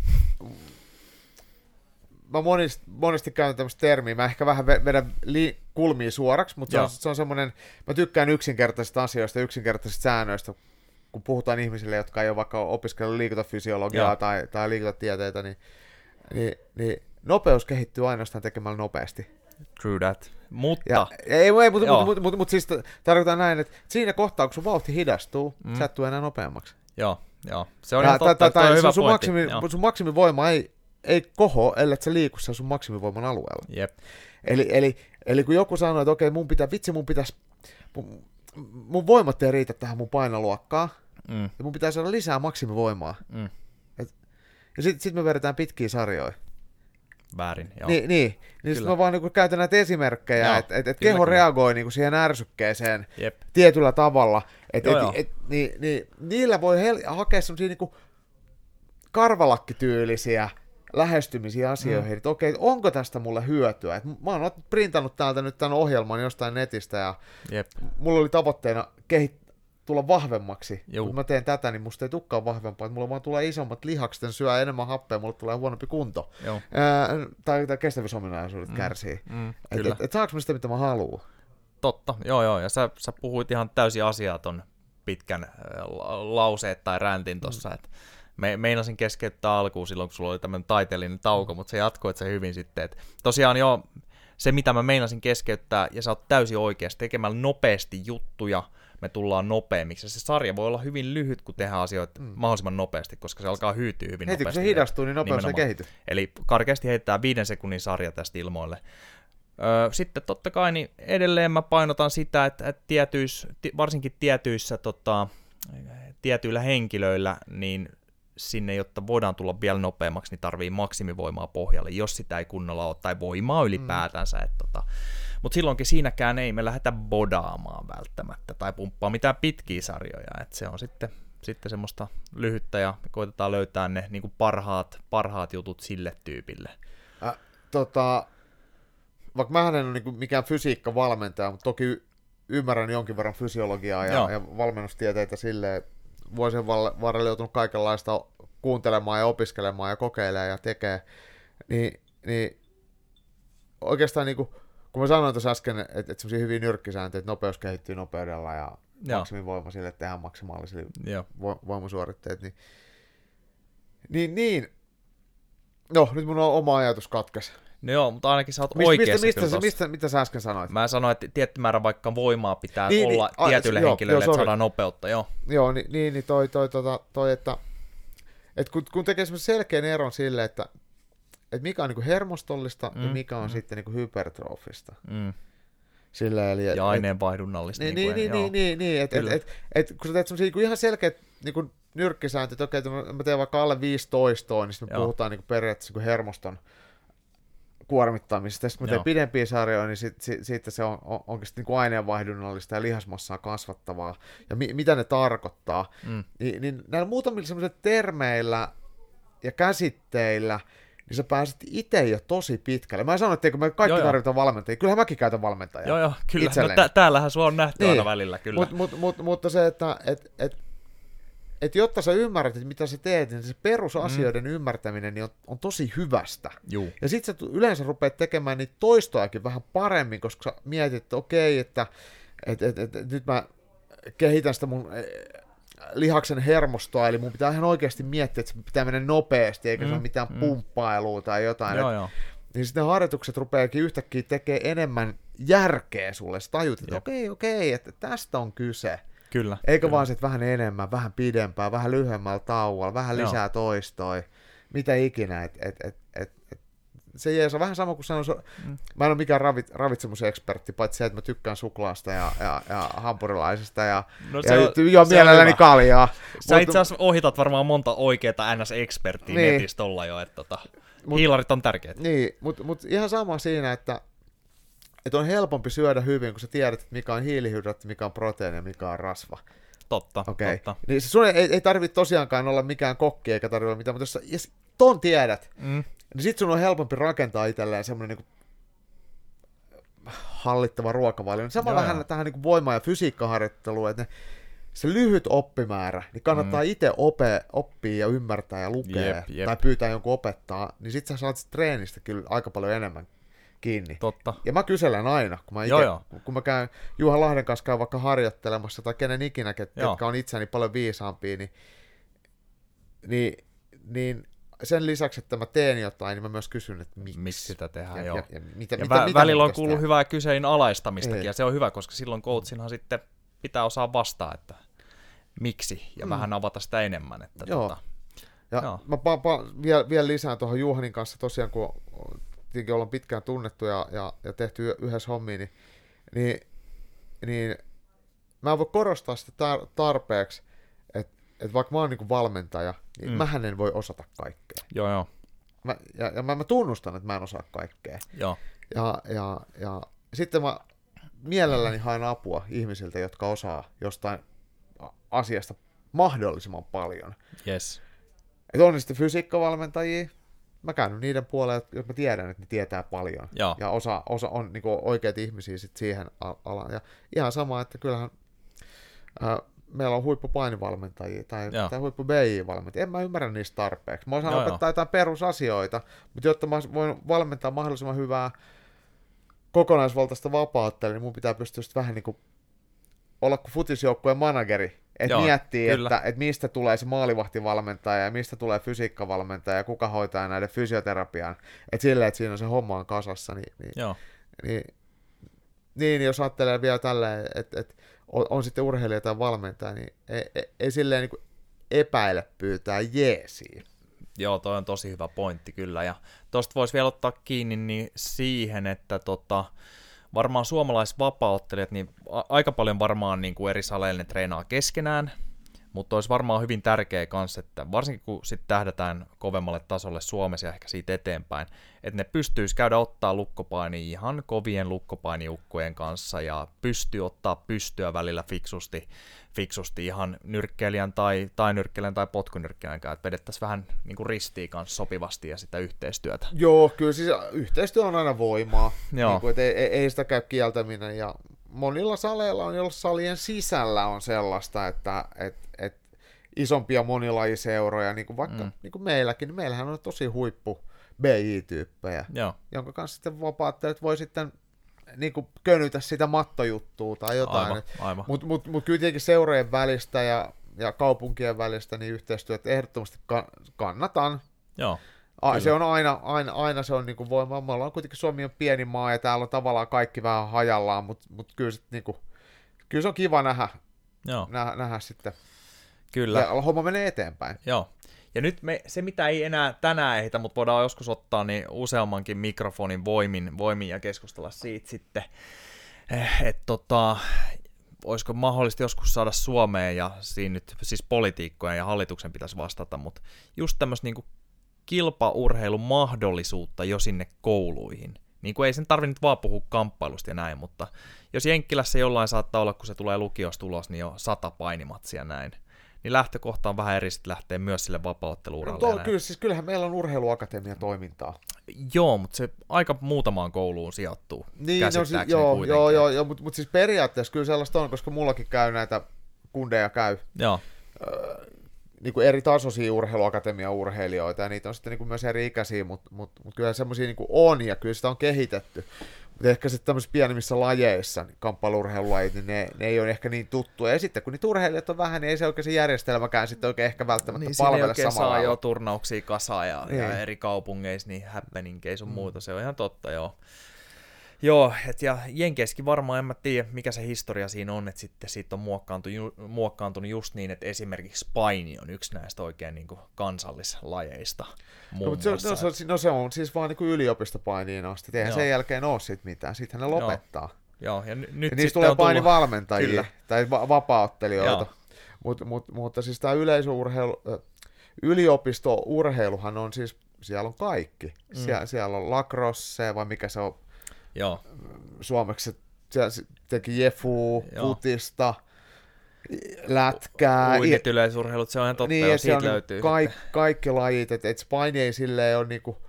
mä monesti, monesti käytän tämmöistä termiä, mä ehkä vähän vedän li- kulmia suoraksi, mutta se on, se on semmoinen, mä tykkään yksinkertaisista asioista, yksinkertaisista säännöistä, kun puhutaan ihmisille, jotka ei ole vaikka opiskellut liikuntafysiologiaa Joo. tai, tai liikuntatieteitä, niin, niin, niin nopeus kehittyy ainoastaan tekemällä nopeasti. True that. Mutta... Ja, ei, ei, mutta, mutta, mutta, mutta, mutta siis tarkoitan näin, että siinä kohtaa, kun sun vauhti hidastuu, mm. sä et tule enää nopeammaksi. Joo, joo. Se on ja, ihan totta, tai, tai, hyvä sun. Maksimi, sun maksimivoima ei ei koho, ellei se liiku sen sun maksimivoiman alueella. Yep. Eli, eli, eli kun joku sanoo, että okei, mun pitää, vitsi mun pitäisi, mun, mun voimat ei riitä tähän mun painoluokkaan, mm. ja mun pitää saada lisää maksimivoimaa. Mm. Et, ja sitten sit me vedetään pitkiä sarjoja. Väärin, joo. Niin, niin. niin sitten mä vaan niin käytän näitä esimerkkejä, että et, et keho kyllä. reagoi niin siihen ärsykkeeseen Jep. tietyllä tavalla. Et, joo, et, joo. Et, niin, niin, niillä voi hel- hakea semmoisia niin karvalakkityylisiä lähestymisiä asioihin, mm. että okei, onko tästä mulle hyötyä. Et mä oon printannut täältä nyt tämän ohjelman jostain netistä ja Jep. mulla oli tavoitteena kehit- tulla vahvemmaksi. Juu. Kun mä teen tätä, niin musta ei tukkaan vahvempaa. Että mulla vaan tulee isommat lihakset, syö enemmän happea, mulla tulee huonompi kunto. Ää, tai, tai kestävyysominaisuudet mm. kärsii. Mm, että et, et saanko mä sitä, mitä mä haluan? Totta, joo joo. Ja sä, sä puhuit ihan täysin asiaa ton pitkän lauseet tai räntin tossa, mm. että me, meinasin keskeyttää alkuun silloin, kun sulla oli tämmöinen taiteellinen tauko, mutta se jatkoi se hyvin sitten. Et tosiaan jo se, mitä mä meinasin keskeyttää, ja sä oot täysin oikeasti tekemällä nopeasti juttuja, me tullaan nopeammiksi. se sarja voi olla hyvin lyhyt, kun tehdään asioita mm. mahdollisimman nopeasti, koska se alkaa hyytyä hyvin Heti, nopeasti. kun se hidastuu, niin nopeasti se kehittyy. Eli karkeasti heittää viiden sekunnin sarja tästä ilmoille. sitten totta kai niin edelleen mä painotan sitä, että, että tietyis, varsinkin tietyissä tota, tietyillä henkilöillä, niin sinne, jotta voidaan tulla vielä nopeammaksi, niin tarvii maksimivoimaa pohjalle, jos sitä ei kunnolla ole, tai voimaa ylipäätänsä. Mm. Tota. Mutta silloinkin siinäkään ei me lähdetä bodaamaan välttämättä, tai pumppaa mitään pitkiä sarjoja, että se on sitten, sitten semmoista lyhyttä, ja koitetaan löytää ne niin kuin parhaat, parhaat jutut sille tyypille. Äh, tota, vaikka mä en ole niin mikään fysiikkavalmentaja, mutta toki ymmärrän jonkin verran fysiologiaa ja, ja valmennustieteitä silleen, vuosien varrella joutunut kaikenlaista kuuntelemaan ja opiskelemaan ja kokeilemaan ja tekee, niin, niin oikeastaan niin kuin, kun mä sanoin tuossa äsken, että, että semmoisia hyviä nyrkkisääntöjä, että nopeus kehittyy nopeudella ja maksimivoima sille, että tehdään maksimaalisille vo, voimasuoritteet, niin, niin, niin, no nyt mun on oma ajatus katkes. No joo, mutta ainakin sä oot mistä, oikeassa mistä, mistä, mistä, mitä sä äsken sanoit? Mä sanoin, että tietty määrä vaikka voimaa pitää niin, olla niin, tietylle a, henkilölle, joo, että saadaan nopeutta, joo. Joo, niin, niin, niin toi, toi, toi, toi että, että kun, kun tekee semmoisen selkeän eron sille, että, että mikä on niin hermostollista mm, ja mikä on mm. sitten niin hypertrofista. Mm. Silleen, eli, Ja aineenvaihdunnallista. niin, niin, niin, kuin, niin, niin, niin, niin, että et, et, et, kun sä teet semmosia niin ihan selkeät niin kuin nyrkkisääntöjä, että okei, että mä- teen vaikka alle 15, niin sitten me Joo. puhutaan niin kuin periaatteessa niin kuin hermoston kuormittamisesta. Sitten kun Joo. pidempiä sarjoja, niin sit, sit, siitä se on, on, onkin sitten niin aineenvaihdunnallista ja lihasmassaa kasvattavaa. Ja mi, mitä ne tarkoittaa. Mm. Niin, niin näillä muutamilla semmoisilla termeillä ja käsitteillä, niin sä pääset itse jo tosi pitkälle. Mä en sano, että me kaikki Joo, joo. tarvitaan valmentajia. Kyllähän mäkin käytän valmentajaa. Joo, joo, kyllä. No, tä- täällähän sua on nähty Niin. aina välillä, kyllä. Mut, mut, mut, mutta se, että et, et, et jotta sä ymmärrät, että mitä sä teet, niin se perusasioiden mm. ymmärtäminen niin on, on tosi hyvästä. Juu, Ja sit sä yleensä rupeat tekemään niitä toistoakin vähän paremmin, koska sä mietit, että okei, että et, et, et, et, nyt mä kehitän sitä mun eh, lihaksen hermostoa, eli mun pitää ihan oikeasti miettiä, että se pitää mennä nopeasti, eikä mm, se Mm, ole mitään mm. pumppailua tai jotain. joo, Et, joo. niin sitten ne harjoitukset rupeakin yhtäkkiä tekemään enemmän järkeä sulle. Sä tajut, että okei, okei, että tästä on kyse. Kyllä. Eikä kyllä. vaan se, että vähän enemmän, vähän pidempään, vähän lyhyemmällä tauolla, vähän Joo. lisää toistoi, mitä ikinä. Et, et, et, et, et, se jees on vähän sama kuin sanoin, Mm. mä en ole mikään ravit, ravitsemusekspertti, paitsi se, että mä tykkään suklaasta ja, ja, ja hampurilaisesta ja, No, ja juon se on mielelläni hyvä. kaljaa. Sä Mut- itse asiassa ohitat varmaan monta oikeaa NS-eksperttiä Niin. netissä tolla jo, että tota, Mut- hiilarit on tärkeät. Niin, mutta mut ihan sama siinä, että, että on helpompi syödä hyvin, kun sä tiedät, mikä on hiilihydraatti, mikä on proteiini ja mikä on rasva. Totta, Okei. totta. Niin se sun ei, ei tarvitse tosiaankaan olla mikään kokki eikä tarvitse olla mitään, mutta jos sä jos ton tiedät, Mm. niin sit sun on helpompi rakentaa itselleen semmoinen niinku hallittava ruokavalio. Niin Sama Joo, vähän tähän niinku voima- ja fysiikkaharjoitteluun, että ne, se lyhyt oppimäärä, niin kannattaa mm. itse ope, oppia ja ymmärtää ja lukea Jep, jep. tai pyytää jonkun opettaa, niin sit sä saat treenistä kyllä aika paljon enemmän kiinni. Totta. Ja mä kyselen aina, kun mä, ite, Joo, joo. kun mä käyn Juha Lahden kanssa käyn vaikka harjoittelemassa tai kenen ikinä, ket, Joo. ketkä on itseäni paljon viisaampia, niin, niin, niin sen lisäksi, että mä teen jotain, niin mä myös kysyn, että miksi. Miksi sitä tehdään, ja, joo. ja, ja, mitä, Ja mitä, vä- mitä välillä on kuullut hyvää kysein alaistamistakin, Ei. ja se on hyvä, koska silloin coachinhan sitten pitää osaa vastaa, että miksi, ja Mm. mm. vähän avata sitä enemmän. Että Joo. tota, Ja Joo. mä pa, pa, vielä, vielä lisään tuohon Juhanin kanssa tosiaan, kun tietenkin ollaan pitkään tunnettu ja, ja, ja tehty yhdessä hommia, niin, niin, niin mä en voi korostaa sitä tar- tarpeeksi, että et vaikka mä oon niinku valmentaja, niin mm. Mähän en voi osata kaikkea. joo, joo, Mä, ja ja mä, mä tunnustan, että mä en osaa kaikkea. joo. Ja, ja, ja sitten mä mielelläni haen apua ihmisiltä, jotka osaa jostain asiasta mahdollisimman paljon. Yes. Et on sitten fysiikkavalmentajia, mä käyn niiden puolelle, jos mä tiedän, että ne tietää paljon. Joo. Ja osa, osa on niinku oikeat ihmisiä sit siihen al- alaan. Ja ihan sama, että kyllähän ää, meillä on huippupainivalmentajia tai, Joo. tai huippu valmentajia En mä ymmärrä niistä tarpeeksi. Mä osaan Joo, opettaa jotain perusasioita, mutta jotta mä voin valmentaa mahdollisimman hyvää kokonaisvaltaista vapautta, niin mun pitää pystyä sitten vähän niin kuin olla kuin futisjoukkueen manageri, että miettii, kyllä. että, että mistä tulee se maalivahtivalmentaja ja mistä tulee fysiikkavalmentaja ja kuka hoitaa näiden fysioterapian. Että silleen, että siinä on se homma on kasassa, niin, niin, Joo, niin, niin jos ajattelee vielä tälleen, että, että on, on sitten urheilija tai valmentaja, niin ei, ei, ei silleen niin epäile pyytää jeesiä. joo, toi on tosi hyvä pointti kyllä. Ja tosta voisi vielä ottaa kiinni niin siihen, että tota, varmaan suomalaisvapauttelijat, niin aika paljon varmaan niin kuin eri saleilla ne treenaa keskenään, mutta olisi varmaan hyvin tärkeä kanssa, että varsinkin kun sitten tähdätään kovemmalle tasolle Suomessa ja ehkä siitä eteenpäin, että ne pystyisi käydä ottaa lukkopaini ihan kovien lukkopainiukkojen kanssa ja pystyy ottaa pystyä välillä fiksusti, fiksusti ihan nyrkkeilijän tai, tai nyrkkeilijän tai potkunyrkkeilijän kanssa, että vedettäisiin vähän niin kuin ristiin kanssa sopivasti ja sitä yhteistyötä. Joo, kyllä siis yhteistyö on aina voimaa. Joo. Niin kuin, ei, ei sitä käy kieltäminen. Ja monilla saleilla on, joilla salien sisällä on sellaista, että et, et isompia monilajiseuroja, niin kuin vaikka mm. Niin kuin meilläkin, niin meillähän on tosi huippu BJ-tyyppejä, Joo, jonka kanssa sitten vapaattelijat voi sitten niin kuin könytä sitä mattojuttua tai jotain. Mutta mut, mut kyllä tietenkin seurojen välistä ja, ja kaupunkien välistä niin yhteistyötä ehdottomasti ka- kannatan. Joo, A, se on aina, aina, aina se on niinku voima. Me ollaan kuitenkin Suomi on pieni maa ja täällä on tavallaan kaikki vähän hajallaan, mutta mut kyllä, sit niinku, kyllä se on kiva nähdä, joo, nähdä, nähdä sitten. kyllä. Ja homma menee eteenpäin. Joo. Ja nyt me, se, mitä ei enää tänään ehditä, mutta voidaan joskus ottaa niin useammankin mikrofonin voimin, voimin ja keskustella siitä sitten Eh, että tota, olisiko mahdollista joskus saada Suomeen, ja siinä nyt siis politiikkojen ja hallituksen pitäisi vastata, mutta just tämmöistä niin kilpaurheilun mahdollisuutta jo sinne kouluihin. Niin kuin ei sen tarvitse nyt vaan puhua kamppailusta ja näin, mutta jos Jenkkilässä jollain saattaa olla, kun se tulee lukiosta ulos, niin jo sata painimatsia näin niin lähtökohta on vähän eri sitten lähtee myös sille vapautteluuralle. No, kyllä, siis kyllähän meillä on urheiluakatemia toimintaa. Joo, mutta se aika muutamaan kouluun sijoittuu. Niin, no, si- joo, joo, joo, joo, mutta mut siis periaatteessa kyllä sellaista on, koska mullakin käy näitä kundeja käy. Joo. Öö, niin kuin eri tasoisia urheiluakatemia-urheilijoita, ja niitä on sitten niin kuin myös eri ikäisiä, mutta mut, mut kyllä semmoisia niin on, ja kyllä sitä on kehitetty. Mutta ehkä sitten tämmöisissä pienemmissä lajeissa, niin kamppailurheilulajit, niin ne, ne ei ole ehkä niin tuttuja. Ja sitten kun niitä urheilijat on vähän, niin ei se oikein se järjestelmäkään sitten oikein ehkä välttämättä niin, palvele samalla saa jo turnauksia kasaan ja, niin. ja eri kaupungeissa, niin happeningkeissa on mm. muuta. Se on ihan totta, joo. Joo, et ja Jenkeissäkin varmaan en mä tiedä, mikä se historia siinä on, että sitten siitä on muokkaantunut, muokkaantunut just niin, että esimerkiksi paini on yksi näistä oikein niin kuin kansallislajeista. No, se, no, se, no se on siis vaan niin yliopistopainiin asti, eihän sen jälkeen ole sit mitään, sitten ne lopettaa. Joo, Joo ja n- nyt ja niistä tulee painivalmentajia tai va- vapauttelijoita. Mut, mut, mutta siis tämä yleisurheilu, yliopistourheiluhan on siis, siellä on kaikki. Mm. Sie- siellä on lacrosse, vai mikä se on, Joo. Suomeksi se teki Jefu, futista, lätkää. Uinit yleisurheilut, se on ihan totta, niin, jo, siitä on löytyy. Kaikki, kaikki lajit, että et paini ei silleen ole niinku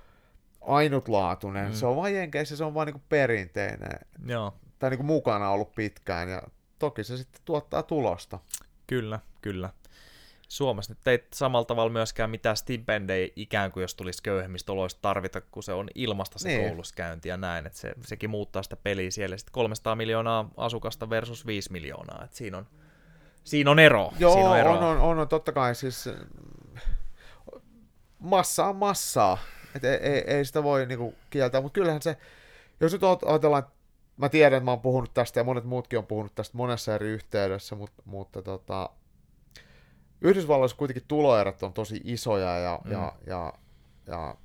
ainutlaatuinen, mm. se on vain jenkeissä, se on vain niinku perinteinen. Joo. Tai niinku mukana ollut pitkään, ja toki se sitten tuottaa tulosta. Kyllä, kyllä. Suomessa nyt ei samalla tavalla myöskään mitään stipendejä ikään kuin jos tulisi köyhemmistä oloista tarvita, kun se on ilmasta se niin. kouluskäynti ja näin, että se, sekin muuttaa sitä peliä siellä. Sitten 300 miljoonaa asukasta versus 5 miljoonaa, että siinä on, siinä on ero. Joo, siinä on, ero. on, on, on, totta kai siis massa on massaa, että ei, ei, ei sitä voi niinku kieltää, mutta kyllähän se, jos nyt ajatellaan, mä tiedän, että mä oon puhunut tästä ja monet muutkin on puhunut tästä monessa eri yhteydessä, mutta, mutta tota, Yhdysvalloissa kuitenkin tuloerot on tosi isoja ja, mm. ja, ja, ja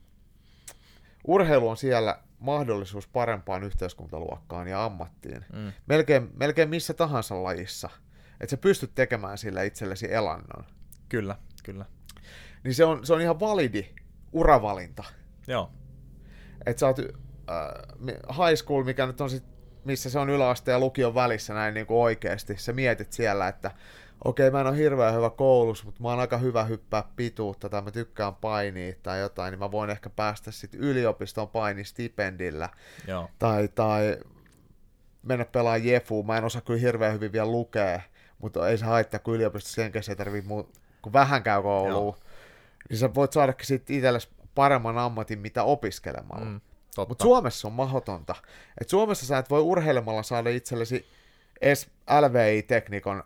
urheilu on siellä mahdollisuus parempaan yhteiskuntaluokkaan ja ammattiin. Mm. Melkein, melkein missä tahansa lajissa. Että sä pystyt tekemään sillä itsellesi elannon. Kyllä, kyllä. Niin se on, se on ihan validi uravalinta. Joo. Että sä oot äh, high school, mikä nyt on sit, missä se on yläaste ja lukion välissä näin niin kuin oikeasti. Sä mietit siellä, että okei, mä en ole hirveän hyvä koulussa, mutta mä oon aika hyvä hyppää pituutta tai mä tykkään painia tai jotain, niin mä voin ehkä päästä sitten yliopiston painistipendillä. Joo. Tai, tai mennä pelaa Jefu. Mä en osaa kyllä hirveän hyvin vielä lukea, mutta ei se haittaa, kun yliopistossa sen ei tarvii muu, kun vähän käy kouluun. Niin sä voit saadakin sitten itsellesi paremman ammatin, mitä opiskelemalla. Mm, mutta Suomessa on mahdotonta. Et Suomessa sä et voi urheilemalla saada itsellesi edes LVI-teknikon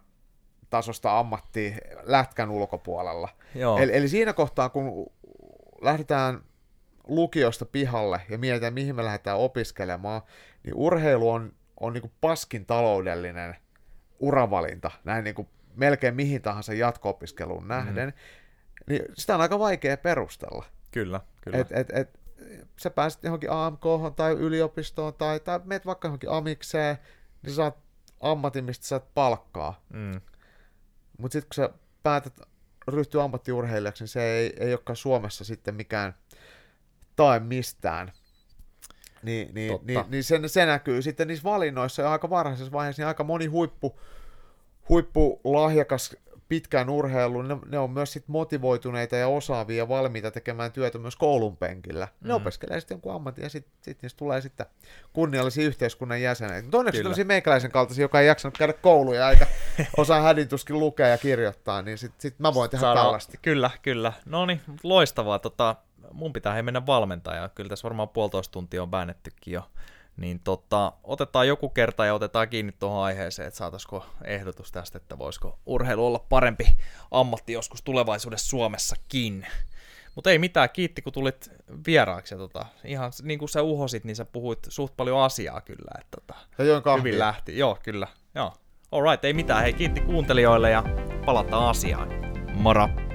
tasosta ammattia lätkän ulkopuolella. Joo. Eli, eli siinä kohtaa, kun lähdetään lukiosta pihalle ja mietitään, mihin me lähdetään opiskelemaan, niin urheilu on, on niin kuin paskin taloudellinen uravalinta, näin niin kuin melkein mihin tahansa jatko-opiskeluun nähden, mm. niin sitä on aika vaikea perustella. Kyllä, kyllä. Et, et, et, sä pääset johonkin AMK tai yliopistoon tai, tai meet vaikka johonkin amikseen, niin saat ammatin, mistä saat palkkaa. Mm. Mutta sitten kun sä päätät ryhtyä ammattiurheilijaksi, niin se ei, ei olekaan Suomessa sitten mikään tai mistään. Niin, niin, niin, niin se, se, näkyy sitten niissä valinnoissa ja aika varhaisessa vaiheessa, niin aika moni huippu, huippulahjakas pitkään urheiluun, ne, ne on myös sit motivoituneita ja osaavia ja valmiita tekemään työtä myös koulun penkillä. Ne mm. opiskelee sitten jonkun ammatin ja sitten sit niistä tulee sitten kunniallisia yhteiskunnan jäseniä. Mutta onneksi tämmöisiä meikäläisen kaltaisia, joka ei jaksanut käydä kouluja eikä osaa hädintuskin lukea ja kirjoittaa, niin sitten sit mä voin tehdä Sano, tällaista. Kyllä, kyllä. No niin, loistavaa. Tota, mun pitää he mennä valmentajaan. Kyllä tässä varmaan puolitoista tuntia on väännettykin jo niin tota, otetaan joku kerta ja otetaan kiinni tuohon aiheeseen, että saataisiko ehdotus tästä, että voisiko urheilu olla parempi ammatti joskus tulevaisuudessa Suomessakin. Mutta ei mitään, kiitti kun tulit vieraaksi. Ja tota, ihan niin kuin sä uhosit, niin sä puhuit suht paljon asiaa kyllä. Että tota, ja hyvin lähti. Joo, kyllä. Joo. Alright, ei mitään. Hei, kiitti kuuntelijoille ja palataan asiaan. Moro!